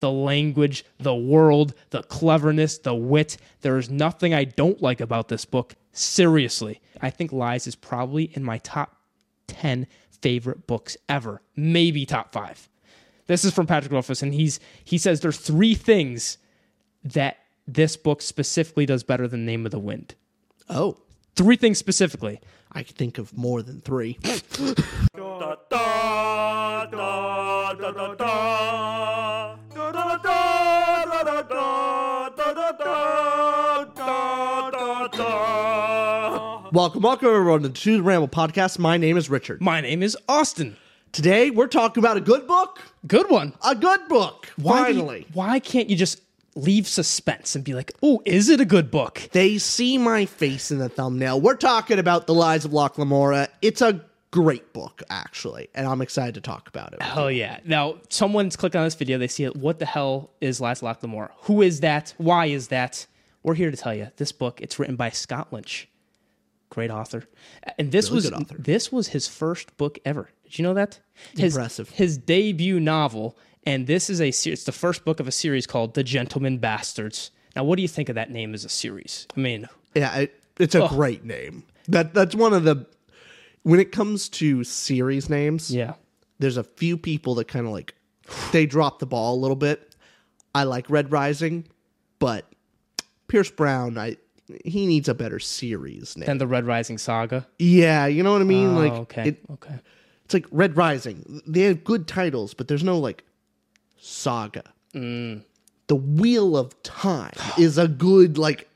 the language, the world, the cleverness, the wit. There is nothing I don't like about this book. Seriously. I think Lies is probably in my top 10 favorite books ever, maybe top 5. This is from Patrick Rothfuss and he's he says there's three things that this book specifically does better than Name of the Wind. Oh, Three things specifically. I could think of more than three. Welcome, welcome everyone to the Choose Ramble podcast. My name is Richard. My name is Austin. Today we're talking about a good book. Good one. A good book. Why do you- Finally. why can't you just leave suspense and be like, "Oh, is it a good book?" They see my face in the thumbnail. We're talking about The Lies of Locke Lamora. It's a great book, actually, and I'm excited to talk about it. Oh yeah. Now someone's clicked on this video. They see it. What the hell is Last Locklemore? Who is that? Why is that? We're here to tell you. This book. It's written by Scott Lynch, great author, and this Really was this was his first book ever. Did you know that? His, Impressive. His debut novel, and this is a it's the first book of a series called The Gentleman Bastards. Now, what do you think of that name as a series? I mean, Yeah, it, it's a great name. That that's one of the when it comes to series names. yeah. there's a few people that kind of like they drop the ball a little bit. I like Red Rising, but Pierce Brown, I he needs a better series name. And the Red Rising Saga. yeah, you know what I mean? Oh, like okay. it, okay. it's like Red Rising. They have good titles, but there's no like saga. Mm. The Wheel of Time is a good like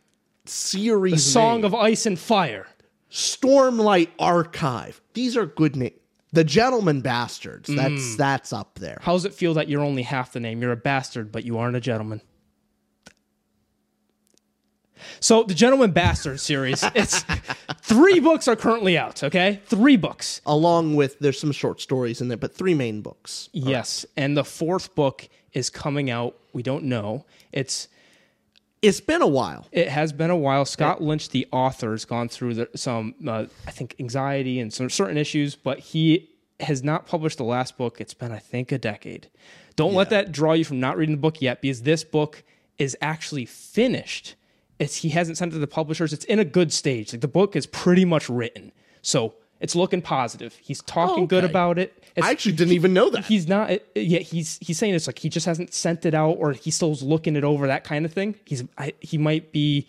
series. The Song name. of Ice and Fire. Stormlight Archive. These are good names. The Gentleman Bastards. Mm. That's that's up there. How does it feel that you're only half the name? You're a bastard, but you aren't a gentleman. So the Gentleman Bastard series, it's three books are currently out, okay? Three books. along with there's some short stories in there, but three main books. Yes. And the fourth book is coming out. We don't know. It's It's been a while. it has been a while. Scott Lynch, the author, has gone through the, some, uh, I think, anxiety and some certain issues, but he has not published the last book. It's been, I think, a decade. Don't let that draw you from not reading the book yet, because this book is actually finished. It's he hasn't sent it to the publishers. It's in a good stage. Like the book is pretty much written, so it's looking positive. He's talking good okay. about it. It's, I actually didn't even know that. he's not it- yeah he's he's saying it's like he just hasn't sent it out or he still's looking it over that kind of thing he's I, he might be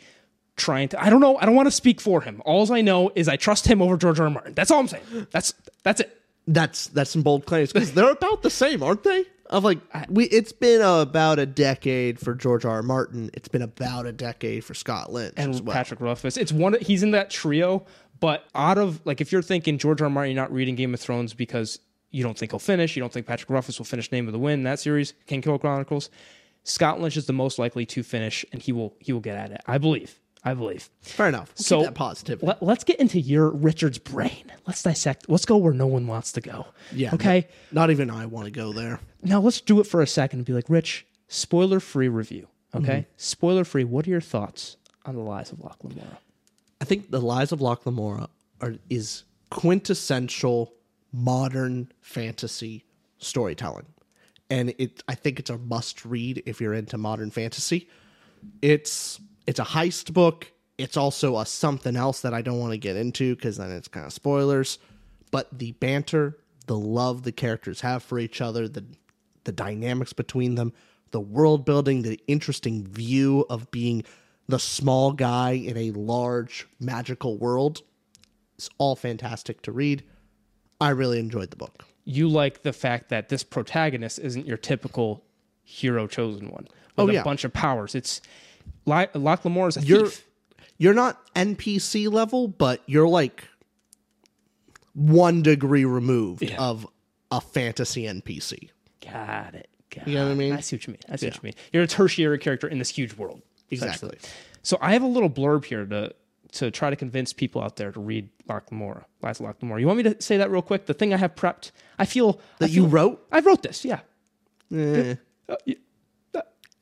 trying to i don't know i don't want to speak for him all i know is i trust him over george r. R. martin that's all i'm saying that's that's it That's that's some bold claims because they're about the same, aren't they? Of like we, it's been about a decade for George R. R. Martin. It's been about a decade for Scott Lynch and as well. patrick rothfuss it's one he's in that trio but out of like if you're thinking george r. R. martin you're not reading game of thrones because you don't think he'll finish you don't think patrick rothfuss will finish name of the wind that series kingkiller chronicles scott lynch is the most likely to finish and he will he will get at it i believe i believe Fair enough. We'll So- that positivity. Let, us get into your Richard's brain. Let's dissect. Let's go where no one wants to go. yeah. Okay. Not even I want to go there. Now let's do it for a second and be like, Rich, spoiler free review. Okay, Mm-hmm. spoiler free. What are your thoughts on the lies of Locke Lamora? I think the Lies of Locke Lamora are is quintessential modern fantasy storytelling, and it. I think it's a must read if you're into modern fantasy. It's it's a heist book. It's also a something else that I don't want to get into because then it's kind of spoilers. But the banter, the love the characters have for each other, the the dynamics between them, the world building, the interesting view of being the small guy in a large magical world. It's all fantastic to read. I really enjoyed the book. You like the fact that this protagonist isn't your typical hero chosen one with Oh, a bunch of powers. It's Locke Lamora is a You're thief. you're not NPC level, but you're like one degree removed Yeah. of a fantasy NPC. Got it. Got You know what I mean? I see what you mean. I see what you mean. You're a tertiary character in this huge world. Exactly. So I have a little blurb here to to try to convince people out there to read Locke Lamora, Lies of Locke Lamora. You want me to say that real quick? The thing I have prepped. I feel I That you wrote? I wrote this. Yeah. Eh.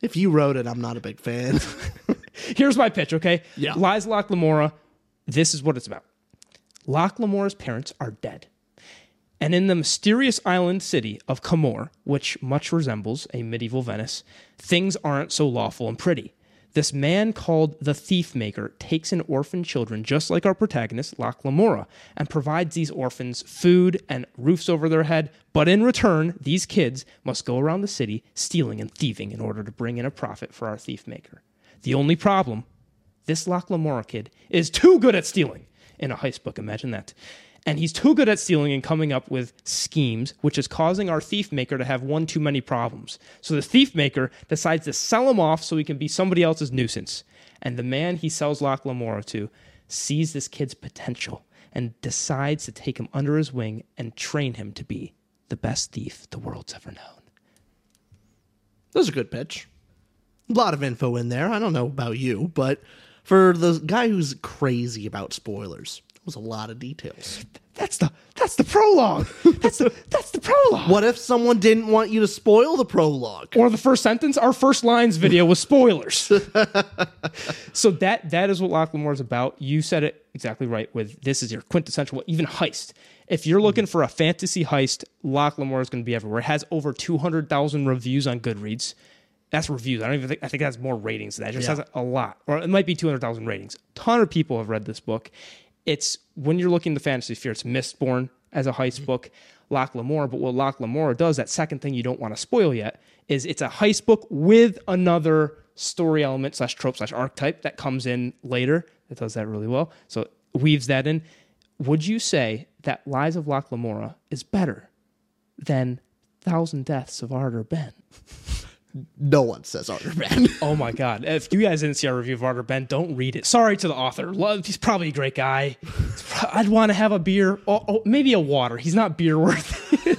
If you wrote it, I'm not a big fan. Here's my pitch, okay? Yeah. Lies of Locke Lamora. This is what it's about. Locke Lamora's parents are dead. And in the mysterious island city of Camorr, which much resembles a medieval Venice, things aren't so lawful and pretty. This man called the Thief Maker takes in orphan children, just like our protagonist, Locke Lamora, and provides these orphans food and roofs over their head. But in return, these kids must go around the city stealing and thieving in order to bring in a profit for our Thief Maker. The only problem this Locke Lamora kid is too good at stealing in a heist book. Imagine that. And he's too good at stealing and coming up with schemes, which is causing our thief maker to have one too many problems. So the thief maker decides to sell him off so he can be somebody else's nuisance. And the man he sells Locke Lamora to sees this kid's potential and decides to take him under his wing and train him to be the best thief the world's ever known. That was a good pitch. A lot of info in there. I don't know about you, but for the guy who's crazy about spoilers, was a lot of details. That's the that's the prologue. That's the that's the prologue. What if someone didn't want you to spoil the prologue? or the first sentence, our first lines video was spoilers. so that that is what Locke Lamora is about. You said it exactly right. With this is your quintessential, even heist. If you're looking mm-hmm. for a fantasy heist, Locke Lamora is going to be everywhere. It has over two hundred thousand reviews on Goodreads. That's reviews. I don't even think I think that's more ratings than that. It just Yeah. has a lot, or it might be two hundred thousand ratings. A ton of people have read this book. It's when you're looking at the fantasy sphere, it's Mistborn as a heist book, Locke Lamora. But what Locke Lamora does, that second thing you don't want to spoil yet, is it's a heist book with another story element slash trope slash archetype that comes in later. It does that really well. So weaves that in. Would you say that Lies of Locke Lamora is better than Thousand Deaths of Ardor Benn? No one says Ardor Benn. Oh my god! If you guys didn't see our review of Ardor Benn, don't read it. Sorry to the author. Love, he's probably a great guy. Pro- I'd want to have a beer, oh, oh, maybe a water. He's not beer worthy.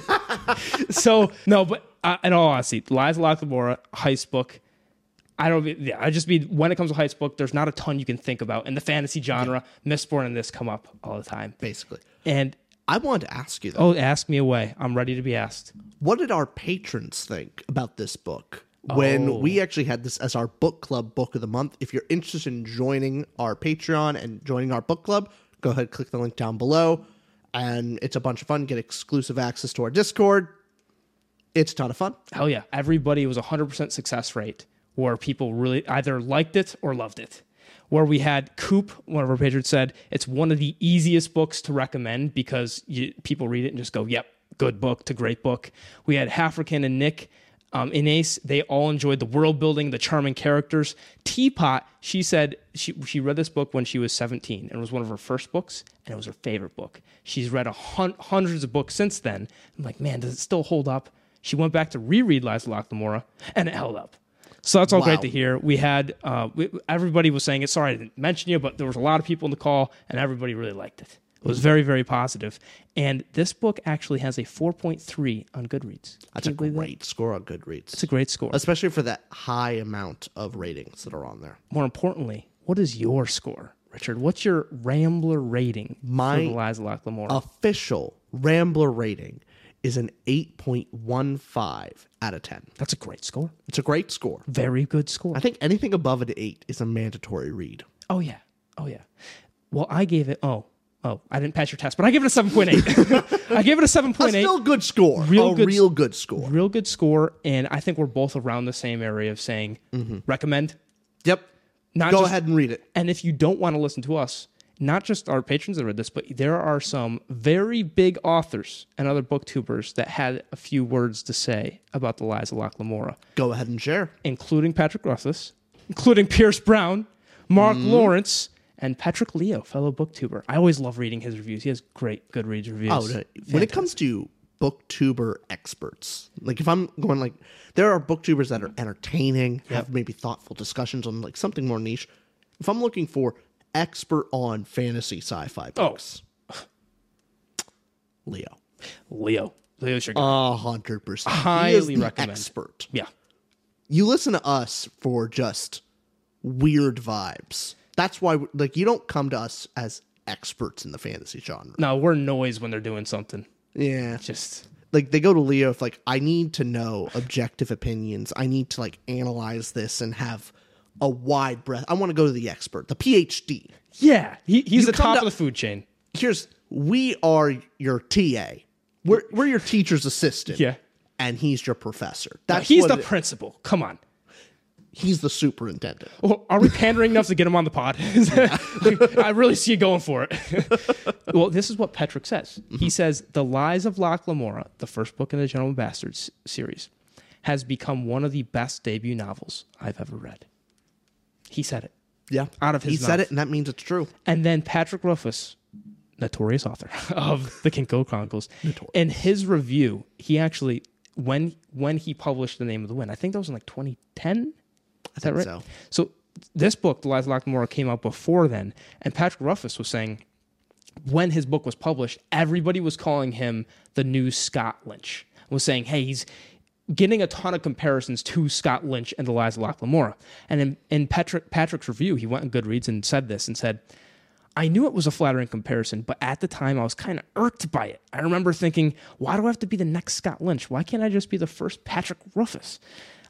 so no, but uh, in all honesty, Lies of heist book. I don't. Yeah, I just be when it comes to heist book, there's not a ton you can think about in the fantasy genre. Mistborn and this come up all the time. Basically. And I wanted to ask you though, oh, ask me away. I'm ready to be asked. what did our patrons think about this book? When Oh. we actually had this as our book club book of the month. If you're interested in joining our Patreon and joining our book club, go ahead, click the link down below. And it's a bunch of fun. Get exclusive access to our Discord. It's a ton of fun. Hell yeah. Everybody was 100% success rate where people really either liked it or loved it. Where we had Coop, one of our patrons said, it's one of the easiest books to recommend because you, people read it and just go, yep, good book to great book. We had Hafrican and Nick. Um, Inés, they all enjoyed the world building, the charming characters. Teapot, she said she she read this book when she was 17 and it was one of her first books and it was her favorite book. She's read a hun- hundreds of books since then. I'm like, man, does it still hold up? She went back to reread Lies of Locke and it held up. So that's all Wow. great to hear. We had uh, we, everybody was saying it. Sorry I didn't mention you, but there was a lot of people in the call and everybody really liked it. It was very very positive. And this book actually has a 4.3 on Goodreads. That's a believe that? great score on Goodreads. It's a great score. especially for that high amount of ratings that are on there. More importantly, what is your score, Richard? What's your Rambler rating My- for the Lies of Locke Lamora? Official Rambler rating is an 8.15 out of 10. That's a great score. It's a great score. Very good score. I think anything above an 8 is a mandatory read. Oh yeah. Oh yeah. Well, I gave it. Oh, oh, I didn't pass your test, but I gave it a seven point eight. I gave it a 7.8. A still good score. Real a good- real good score. Real good score, and I think we're both around the same area of saying mm-hmm. recommend. Yep. Not Go just- ahead and read it. And if you don't want to listen to us, not just our patrons that read this, but there are some very big authors and other booktubers that had a few words to say about the lies of Locke Lamora, Go ahead and share. including Patrick Rothfuss, including Pierce Brown, Mark mm-hmm. Lawrence, and Petrik Leo, fellow booktuber. I always love reading his reviews. He has great Goodreads reviews. Oh, when it comes to booktuber experts, like if I'm going like, there are booktubers that are entertaining, have maybe thoughtful discussions on like something more niche. If I'm looking for expert on fantasy sci-fi oh. books, Leo, Leo. Leo's your guy. hundred percent, Highly he is the recommend. expert. yeah. You listen to us for just weird vibes. That's why, like, you don't come to us as experts in the fantasy genre. No, we're noise when they're doing something. Yeah, Just like they go to Leo if like I need to know objective opinions. I need to like analyze this and have a wide breadth. I want to go to the expert, the PhD. yeah. He, he's the top to- of the food chain. Here's we are your TA. We're we're your teacher's assistant. Yeah. And he's your professor. That's he's the principal. Come on. he's the superintendent. Well, are we pandering enough to get him on the pod? I really see you going for it. well, this is what Petrik says. He mm-hmm. says The Lies of Locke Lamora, the first book in the Gentleman Bastards series, has become one of the best debut novels I've ever read. He said it. Yeah. Out of his He said it and that means it's true. And then Patrick Rothfuss, notorious author of the Kingkiller Chronicles, in his review, he actually when when he published The Name of the Wind, I think that was in like 2010. Is that think right? so. So this book, The Lies of Locke Lamora, came out before then, and Patrick Rothfuss was saying when his book was published, everybody was calling him the new Scott Lynch. Was saying, hey, he's getting a ton of comparisons to Scott Lynch and The Lies of Locke Lamora. And in, in Patrick Patrick's review, he went on Goodreads and said this and said, I knew it was a flattering comparison, but at the time I was kind of irked by it. I remember thinking, why do I have to be the next Scott Lynch? Why can't I just be the first Patrick Rothfuss?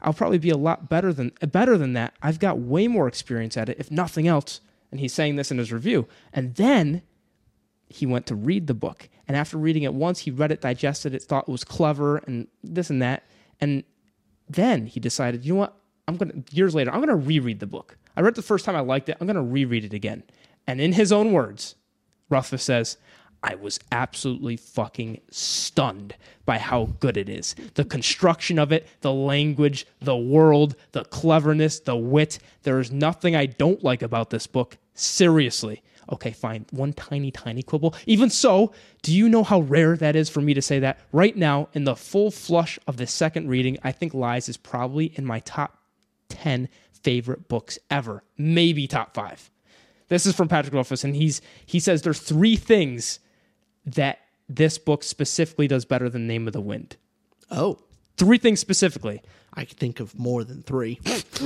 I'll probably be a lot better than better than that. I've got way more experience at it, if nothing else. And he's saying this in his review. And then he went to read the book. And after reading it once, he read it, digested it, thought it was clever and this and that. And then he decided, you know what? I'm going to, years later, I'm going to reread the book. I read the first time I liked it. I'm going to reread it again. And in his own words, Rothfuss says, I was absolutely fucking stunned by how good it is. The construction of it, the language, the world, the cleverness, the wit. There is nothing I don't like about this book. Seriously. Okay, fine. One tiny, tiny quibble. Even so, do you know how rare that is for me to say that? Right now, in the full flush of the second reading, I think Lies is probably in my top 10 favorite books ever. Maybe top five. This is from Patrick Rothfuss, and he's he says there's three things that this book specifically does better than Name of the Wind. Oh, Three things specifically. I can think of more than three.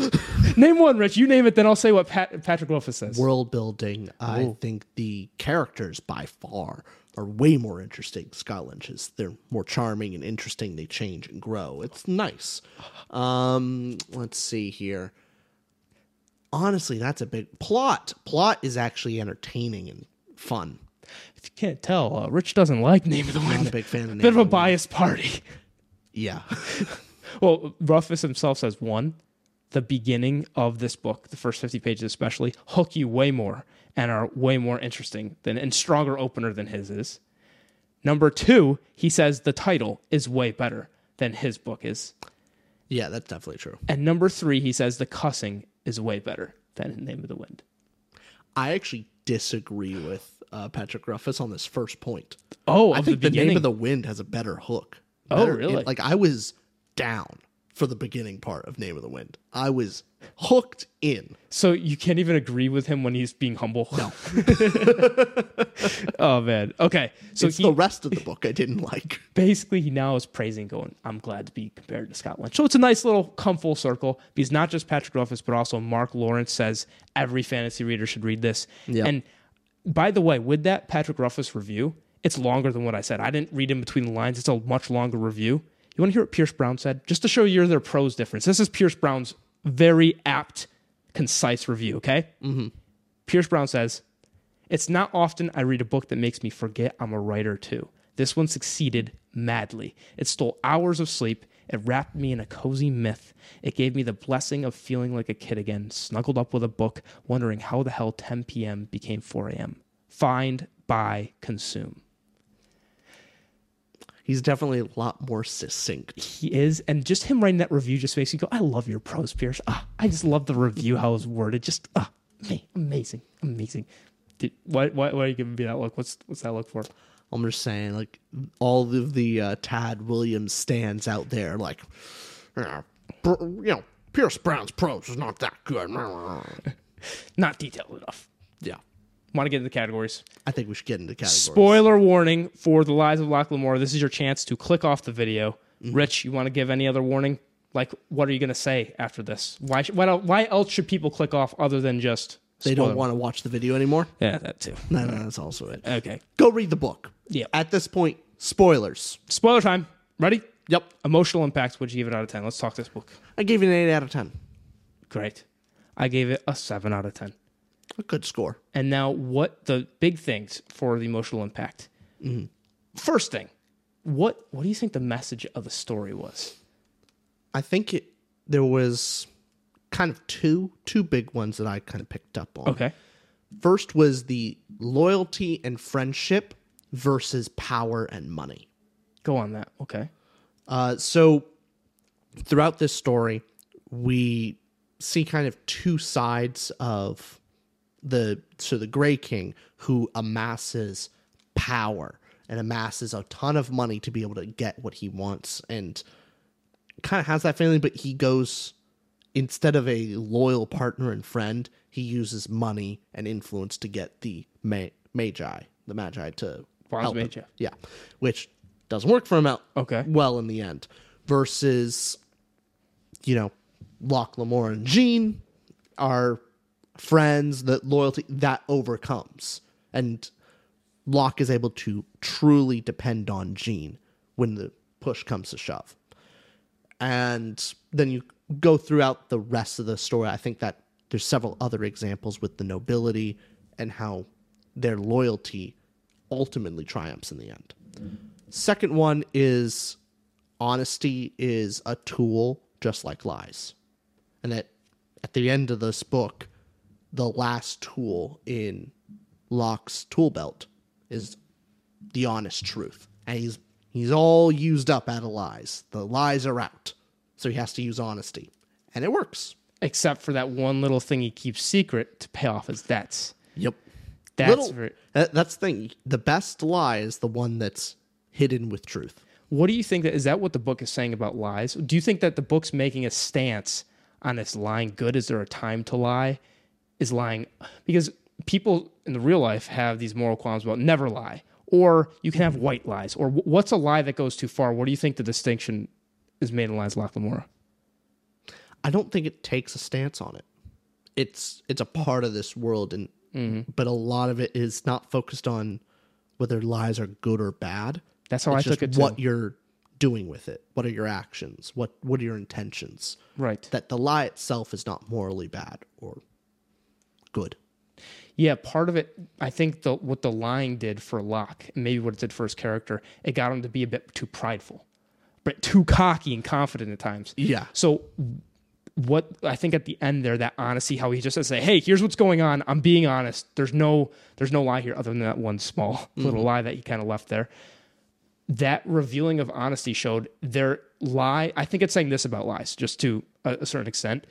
Name one, Rich. You name it, then I'll say what Pat, Patrick Rothfuss says. World building. I think the characters by far are way more interesting. Scott Lynch's. They're more charming and interesting. They change and grow. It's nice. Um, let's see here. Honestly, that's a big plot. Plot is actually entertaining and fun. If you can't tell, uh, Rich doesn't like Name of the Wind. Not a big fan of Name Bit of of a biased party. Yeah. Well, Rothfuss himself says one, the beginning of this book, the first 50 pages especially, hook you way more and are way more interesting than and stronger opener than his is. Number two, he says the title is way better than his book is. yeah, that's definitely true. And number three, he says the cussing is way better than Name of the Wind. I actually disagree with uh, Patrick Rothfuss on this first point. Oh, I think the the, name of the wind has a better hook. Oh, Better- really? like I was down for the beginning part of Name of the Wind. I was hooked in. so you can't even agree with him when he's being humble. No. oh man. Okay. So it's he the rest of the book I didn't like. basically he now is praising going i'm glad to be compared to scott lynch so it's a nice little come full circle because not just patrick rothfuss but also mark lawrence says every fantasy reader should read this Yeah. and by the way with that patrick rothfuss review It's longer than what I said. I didn't read in between the lines. It's a much longer review. You want to hear what Pierce Brown said? Just to show you their prose difference. This is Pierce Brown's very apt, concise review, okay? Mm-hmm. Pierce Brown says, It's not often I read a book that makes me forget I'm a writer too. This one succeeded madly. It stole hours of sleep. It wrapped me in a cozy myth. It gave me the blessing of feeling like a kid again, snuggled up with a book, wondering how the hell 10 p.m. became 4 a.m. Find, buy, consume. He's definitely a lot more succinct. He is, and just him writing that review just makes you go, "I love your prose, Pierce. Ah, I just love the review how it's worded. Just ah, amazing, amazing." Dude, why, why, why are you giving me that look? What's what's that look for? I'm just saying, like all of the uh, Tad Williams stands out there, like "Yeah, br- you know, Pierce Brown's prose is not that good. Not detailed enough. Yeah, Want to get into the categories? I think we should get into categories. Spoiler warning for the Lies of Locke Lamora. This is your chance to click off the video. Mm-hmm. Rich, you want to give any other warning? Like, what are you going to say after this? Why? Why, why else should people click off other than just They don't want to watch the video anymore. Yeah, that too. No, no, that's also it. Okay. Go read the book. Yeah. At this point, spoilers. Spoiler time. Ready? Yep. Emotional impact. Would you give it out of ten? Let's talk this book. I gave it an eight out of ten. Great. I gave it a seven out of ten. A good score. And now, what the big things for the emotional impact? First thing, what what do you think the message of the story was? I think it there was kind of two two big ones that I kind of picked up on. Okay. First was the loyalty and friendship versus power and money. Go on that. Okay. Uh, so throughout this story, we see kind of two sides of the so the Gray King who amasses power and amasses a ton of money to be able to get what he wants and kind of has that feeling, but he goes instead of a loyal partner and friend, he uses money and influence to get the ma- magi, the magi to help him. Yeah, which doesn't work for him out Okay. well in the end. Versus, you know, Locke, Lamore, and Jean are friends. That loyalty that overcomes, and Locke is able to truly depend on Jean when the push comes to shove. And then you go throughout the rest of the story. I think that there's several other examples with the nobility and how their loyalty ultimately triumphs in the end. Second one is honesty is a tool just like lies. And that at the end of this book, the last tool in Locke's tool belt is the honest truth. And he's he's all used up out of lies. The lies are out. So he has to use honesty. And it works. Except for that one little thing he keeps secret to pay off his debts. Yep. That's Little- very, that- that's the thing. The best lie is the one that's hidden with truth. What do you think that is that what the book is saying about lies? Do you think that the book's making a stance on this lying good? Is there a time to lie? Is lying because people in the real life have these moral qualms about never lie, or you can have white lies, or what's a lie that goes too far? What do you think the distinction is made in Lies of Locke I don't think it takes a stance on it. It's it's a part of this world, and mm-hmm. but a lot of it is not focused on whether lies are good or bad. That's how It's I took it too. What you're doing with it? What are your actions? What what are your intentions? Right. That the lie itself is not morally bad or good. Yeah, part of it, I think the what the lying did for Locke, and maybe what it did for his character, it got him to be a bit too prideful, but too cocky and confident at times. Yeah. So, what I think at the end there, that honesty, how he just says, "Say, hey, here's what's going on. I'm being honest. There's no, there's no lie here, other than that one small little mm-hmm. lie that he kind of left there." That revealing of honesty showed their lie. I think it's saying this about lies, just to a, a certain extent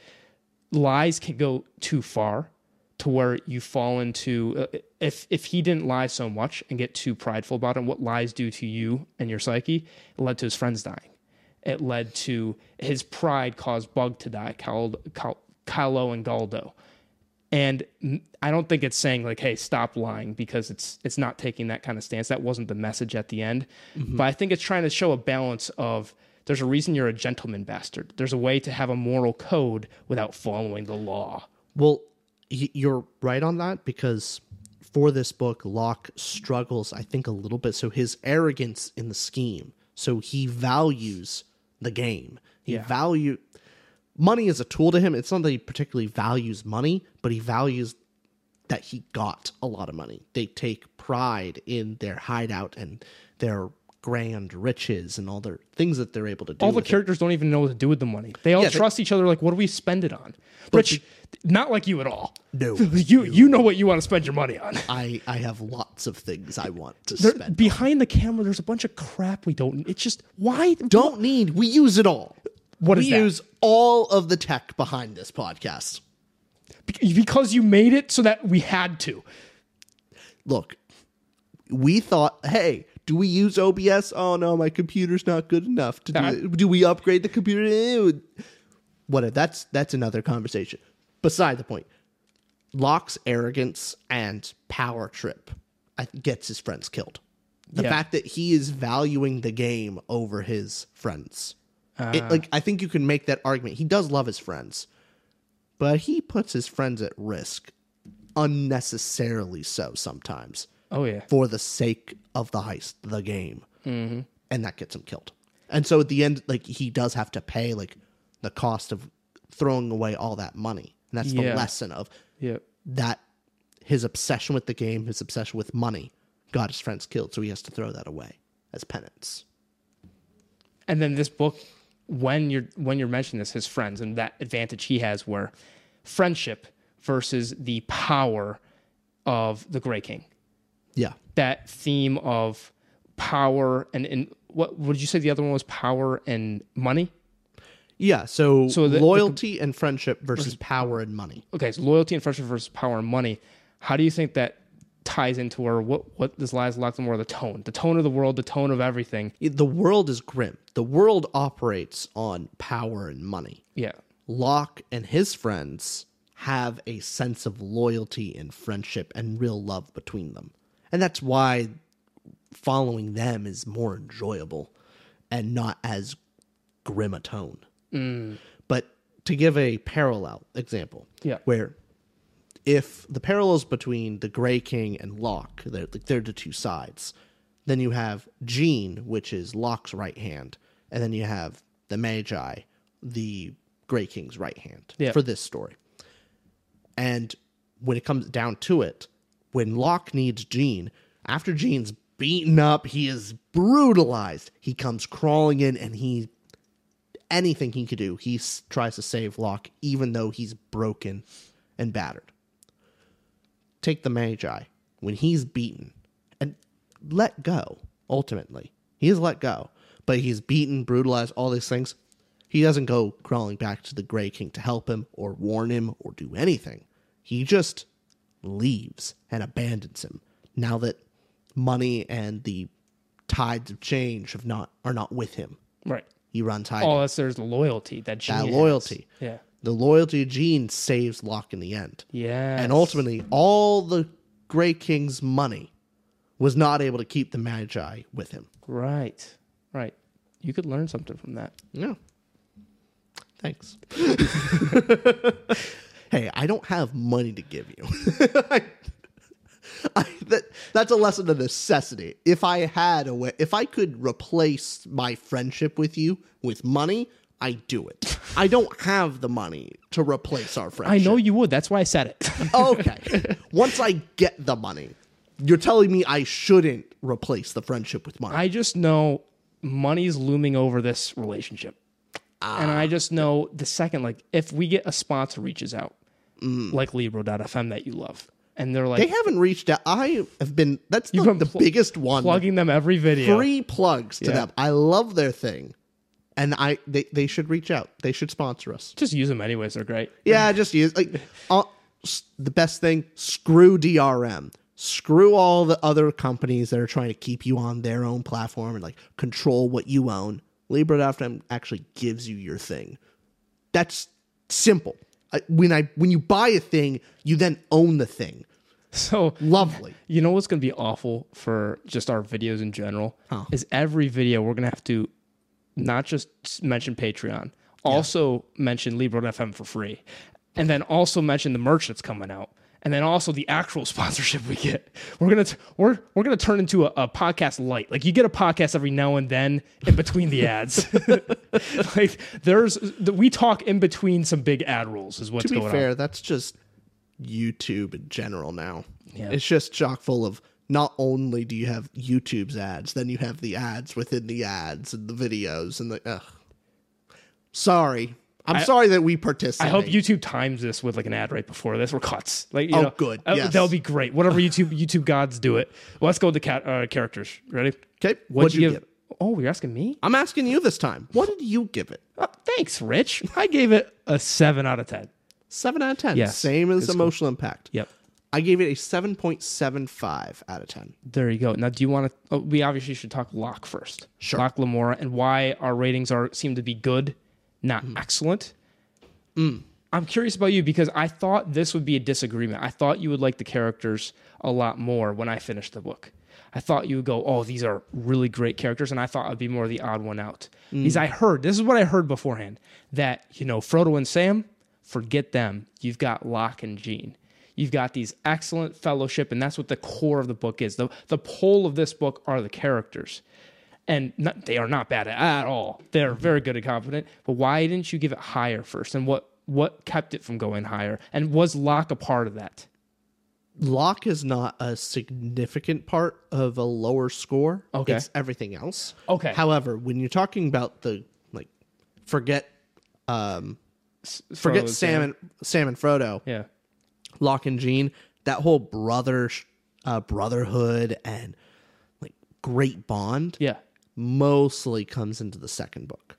lies can go too far to where you fall into uh, if if he didn't lie so much and get too prideful about it what lies do to you and your psyche it led to his friends dying it led to his pride caused bug to die Cal, Cal, Calo and Galdo and I don't think it's saying like, "Hey, stop lying," because it's it's not taking that kind of stance. That wasn't the message at the end. But I think it's trying to show a balance of there's a reason you're a gentleman bastard. There's a way to have a moral code without following the law. Well, you're right on that because for this book, Locke struggles, I think, a little bit. So his arrogance in the scheme. So he values the game. He Yeah. value money is a tool to him. It's not that he particularly values money, but he values that he got a lot of money. They take pride in their hideout and their grand riches and all their things that they're able to do. All the with it. characters don't even know what to do with the money. They all Yeah, they- trust each other. Like, what do we spend it on? Rich, not like you at all. No. you you know what you want to spend your money on. I, I have lots of things I want to There, spend. behind the camera, there's a bunch of crap we don't. It's just why Don't need. We use it all. What we is that? use all of the tech behind this podcast. Be- because you made it so that we had to. Look, we thought, hey, do we use OBS? Oh no, my computer's not good enough to do it. Do we upgrade the computer? Whatever. That's that's another conversation. Beside the point. Locke's arrogance and power trip gets his friends killed. The Yeah. fact that he is valuing the game over his friends. Uh. it, like I think you can make that argument. He does love his friends, but he puts his friends at risk unnecessarily so sometimes Oh yeah. for the sake of the heist, the game, mm-hmm. and that gets him killed. And so at the end, like he does have to pay like the cost of throwing away all that money, and that's the lesson of Yeah. that his obsession with the game, his obsession with money, got his friends killed, so he has to throw that away as penance. And then this book, when you're when you're mentioning this, his friends and that advantage he has, where friendship versus the power of the Grey King. Yeah, That theme of power and, and what would you say the other one was power and money? yeah. So, So the- loyalty and friendship versus power and money. Okay, so loyalty and friendship versus power and money. How do you think that ties into or what what does lies lock more the tone, the tone of the world, the tone of everything? The world is grim. The world operates on power and money. Yeah, Locke and his friends have a sense of loyalty and friendship and real love between them. And that's why following them is more enjoyable and not as grim a tone. Mm. But to give a parallel example, Yeah. where if the parallels between the Grey King and Locke, they're, like, they're the two sides. Then you have Jean, which is Locke's right hand, and then you have the Magi, the Grey King's right hand Yeah. for this story. And when it comes down to it, when Locke needs Jean, after Jean's beaten up, he is brutalized. He comes crawling in and he anything he could do, he s- tries to save Locke, even though he's broken and battered. Take the Magi when he's beaten and let go. Ultimately, he is let go, but he's beaten, brutalized, all these things. He doesn't go crawling back to the Grey King to help him or warn him or do anything. He just leaves and abandons him. Now that money and the tides of change have not are not with him, right. he runs hiding. Oh, that's there's loyalty that Jean that has. loyalty. Yeah, The loyalty of Jean saves Locke in the end. yeah, And ultimately, all the Grey King's money was not able to keep the Magi with him. right, right. You could learn something from that. Yeah. Thanks. hey, I don't have money to give you. I, I, that, that's a lesson of necessity. If I had a way, if I could replace my friendship with you with money, I do it. I don't have the money to replace our friendship. I know you would. That's why I said it. okay. Once I get the money, you're telling me I shouldn't replace the friendship with money. I just know money's looming over this relationship. And I just know the second, like, if we get a sponsor reaches out, like Libro.fm that you love, and they're like they haven't reached out. I have been. That's the, been the pl- biggest one. plugging them every video. Free plugs to Yeah. them. I love their thing, and I they they should reach out. They should sponsor us. Just use them anyways. They're great. Yeah, just use like uh, the best thing. Screw DRM. Screw all the other companies that are trying to keep you on their own platform and like control what you own. Libro.fm actually gives you your thing. That's simple. I, when I when you buy a thing, you then own the thing. So Lovely. You know what's going to be awful for just our videos in general is every video we're going to have to not just mention Patreon, also mention Libro.fm for free, and then also mention the merch that's coming out, and then also the actual sponsorship we get. We're gonna t- we're we're gonna turn into a, a podcast light. Like you get a podcast every now and then in between the ads. like there's we talk in between some big ad rolls is what's to be going fair, on. that's just YouTube in general now. Yeah. It's just chock full of not only do you have YouTube's ads, then you have the ads within the ads and the videos and the. Ugh. Sorry, I'm sorry that we participated. I hope YouTube times this with like an ad right before this or cuts. Like you Oh, know, good. uh, Yes. that'll be great. Whatever YouTube YouTube gods do it. Well, let's go with the cat uh, characters. Ready? Okay, What'd, what'd you you give? Oh, you're asking me? I'm asking you this time. What did you give it? Oh, thanks, Rich. I gave it a seven out of ten. Seven out of ten. Yes. Same as score. emotional impact. Yep. I gave it a seven point seven five out of ten. There you go. Now, do you want to? Oh, we obviously should talk Locke first. Sure. Locke Lamora and why our ratings are seem to be good, not Mm. excellent. I'm curious about you because I thought this would be a disagreement. I thought you would like the characters a lot more when I finished the book. I thought you would go, "Oh, these are really great characters," and I thought I'd be more the odd one out. Mm. Because I heard this is what I heard beforehand that you know Frodo and Sam, forget them. You've got Locke and Jean. You've got these excellent fellowship, and that's what the core of the book is. the The pole of this book are the characters, and not, they are not bad at all. They're very good and confident. But why didn't you give it higher first? And what what kept it from going higher? And was Locke a part of that? Locke is not a significant part of a lower score. Okay. It's everything else. Okay. However, when you're talking about the like forget um forget Frodo and Sam and Sam and Frodo, Yeah. Locke and Jean, that whole brother uh brotherhood and like great bond Yeah. Mostly comes into the second book.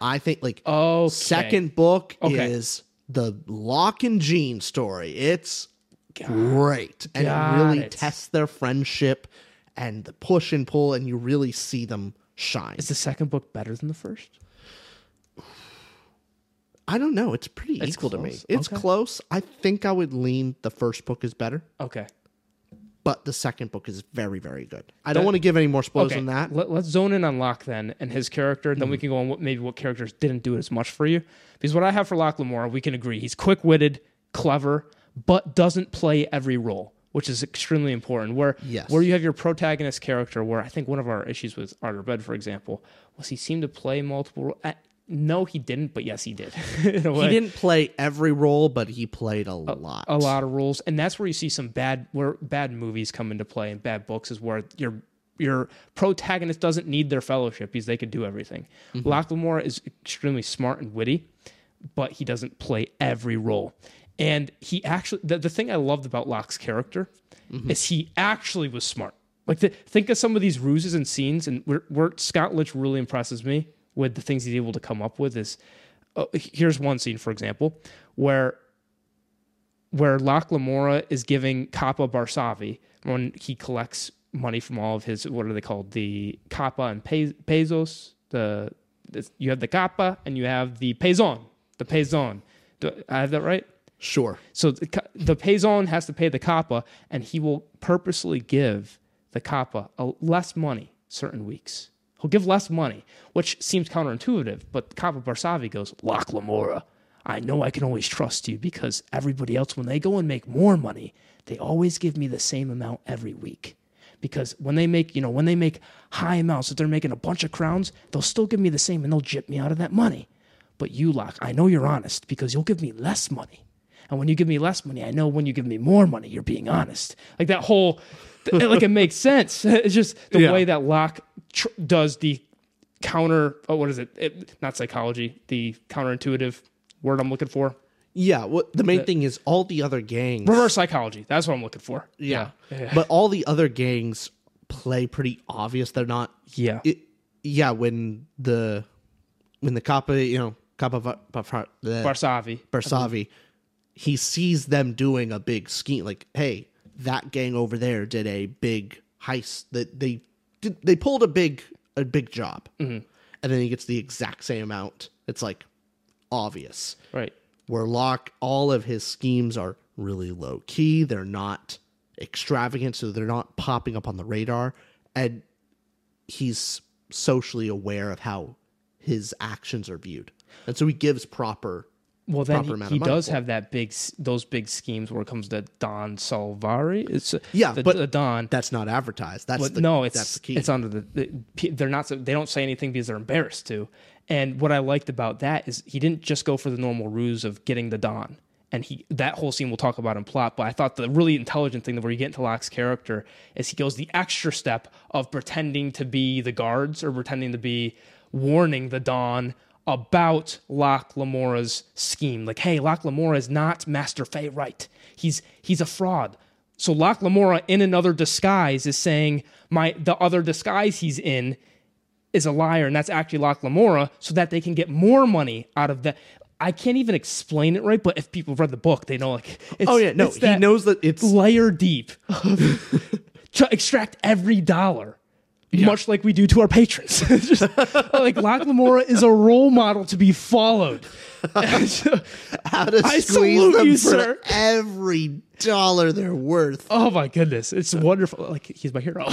I think like Okay. second book Okay. is the Locke and Jean story. It's great. And it really it. tests their friendship and the push and pull, and you really see them shine. Is the second book better than the first? I don't know. It's pretty It's equal to me. It's Okay. close. I think I would lean the first book is better, Okay. But the second book is very, very good. I don't want to give any more spoilers Okay. on that. Let, us zone in on Locke then and his character. Then Mm. we can go on what maybe what characters didn't do it as much for you. Because what I have for Locke Lamora, we can agree he's quick witted, clever, but doesn't play every role, which is extremely important. Where Yes. where you have your protagonist character, where I think one of our issues with Arthur Bed, for example, was he seemed to play multiple. No, he didn't, but yes, he did. a. He didn't play every role, but he played a, lot. a lot of roles, and that's where you see some bad where bad movies come into play and bad books is where your your protagonist doesn't need their fellowship because they could do everything. Mm-hmm. Is extremely smart and witty, but he doesn't play every role. And he actually the, the thing I loved about Locke's character Mm-hmm. is he actually was smart. Like the, think of some of these ruses and scenes, and where, where Scott Lynch really impresses me with the things he's able to come up with is. Uh, here's one scene, for example, where where Locke Lamora is giving Capa Barsavi when he collects money from all of his what are they called the Capa and Pe- Pesos the, the you have the Capa and you have the Pezon the Pezon do I have that right Sure. so the, the Pezon has to pay the Capa and he will purposely give the Capa a, less money certain weeks he'll give less money which seems counterintuitive but Capa Barsavi goes Locke Lamora I know I can always trust you because everybody else, when they go and make more money, they always give me the same amount every week. Because when they make, you know, when they make high amounts, if they're making a bunch of crowns, they'll still give me the same and they'll jip me out of that money. But you, Locke, I know you're honest because you'll give me less money. And when you give me less money, I know when you give me more money, you're being honest. Like that whole, like it makes sense. It's just the Yeah. way that Locke tr- does the counter, oh, what is it? it? Not psychology, the counterintuitive word I'm looking for. Yeah. What the main thing is, all the other gangs. Reverse psychology. That's what I'm looking for. Yeah. But all the other gangs play pretty obvious. They're not. Yeah. It, yeah. When the when the Capa, you know, Va- Va- the Barsavi. Barsavi, he sees them doing a big scheme. Like, hey, that gang over there did a big heist. That they did. They pulled a big a big job, mm-hmm. and then he gets the exact same amount. It's like obvious Right. where Locke, all of his schemes are really low key. They're not extravagant, so they're not popping up on the radar. And he's socially aware of how his actions are viewed. And so he gives proper Well, then he, he does for. have that big, those big schemes where it comes to Don Salvara. It's uh, Yeah, the, but the Don. That's not advertised. That's But the, no, it's that's it's under the, the they're not they don't say anything because they're embarrassed to. And what I liked about that is he didn't just go for the normal ruse of getting the Don. And he that whole scene we'll talk about in plot, but I thought the really intelligent thing that where you get into Locke's character is he goes the extra step of pretending to be the guards or pretending to be warning the Don about Locke Lamora's scheme. Like, hey, Locke Lamora is not Master Fehrwight. He's he's a fraud. So Locke Lamora in another disguise is saying my the other disguise he's in is a liar, and that's actually Locke Lamora, so that they can get more money out of that. I can't even explain it right, but if people read the book, they know like it's, oh yeah, no, he knows that it's layer deep to extract every dollar. Much like we do to our patrons. Just, like Locke Lamora is a role model to be followed. how to I squeeze salute them you, for sir. every dollar they're worth. Oh my goodness, it's wonderful. Like he's my hero.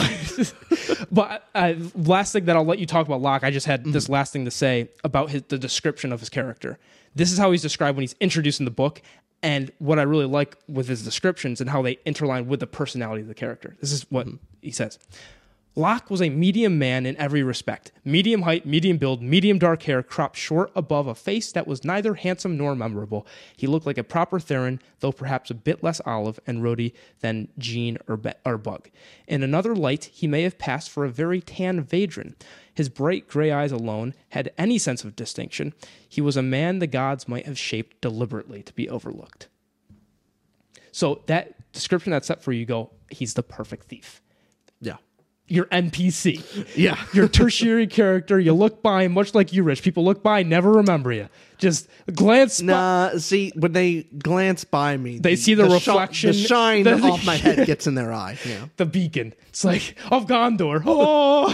but uh, last thing that I'll let you talk about Locke. I just had this last thing to say about his, the description of his character. This is how he's described when he's introduced in the book, and what I really like with his descriptions and how they interline with the personality of the character. This is what he says. Locke was a medium man in every respect medium height, medium build, medium dark hair, cropped short above a face that was neither handsome nor memorable. He looked like a proper Therin, though perhaps a bit less olive and ruddy than Jean or, Be- or Bug. In another light, he may have passed for a very tan Vadran. His bright gray eyes alone had any sense of distinction. He was a man the gods might have shaped deliberately to be overlooked. So that description that's set for you, you go, he's the perfect thief Yeah, your NPC. yeah. Your tertiary character, you look by, much like you, Rich. People look by, never remember you. Just glance by. Nah, see when they glance by me, They see the shi- reflection- the shine the- off my head gets in their eye. Yeah, the beacon. It's like, of Gondor. Oh,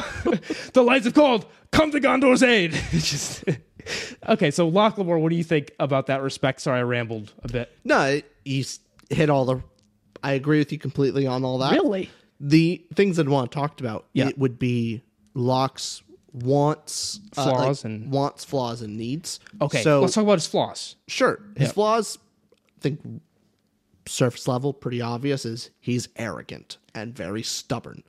the lights have called. Come to Gondor's aid. It's just. okay, so Locke what do you think about that respect? Sorry, I rambled a bit. no, he's hit all the. I agree with you completely on all that. Really? The things I'd want talked about, Yeah. it would be Locke's wants, uh, like, Flaws and- wants, flaws, and needs. Okay, so let's talk about his flaws. sure, his flaws, I think, surface level, pretty obvious, is he's arrogant and very stubborn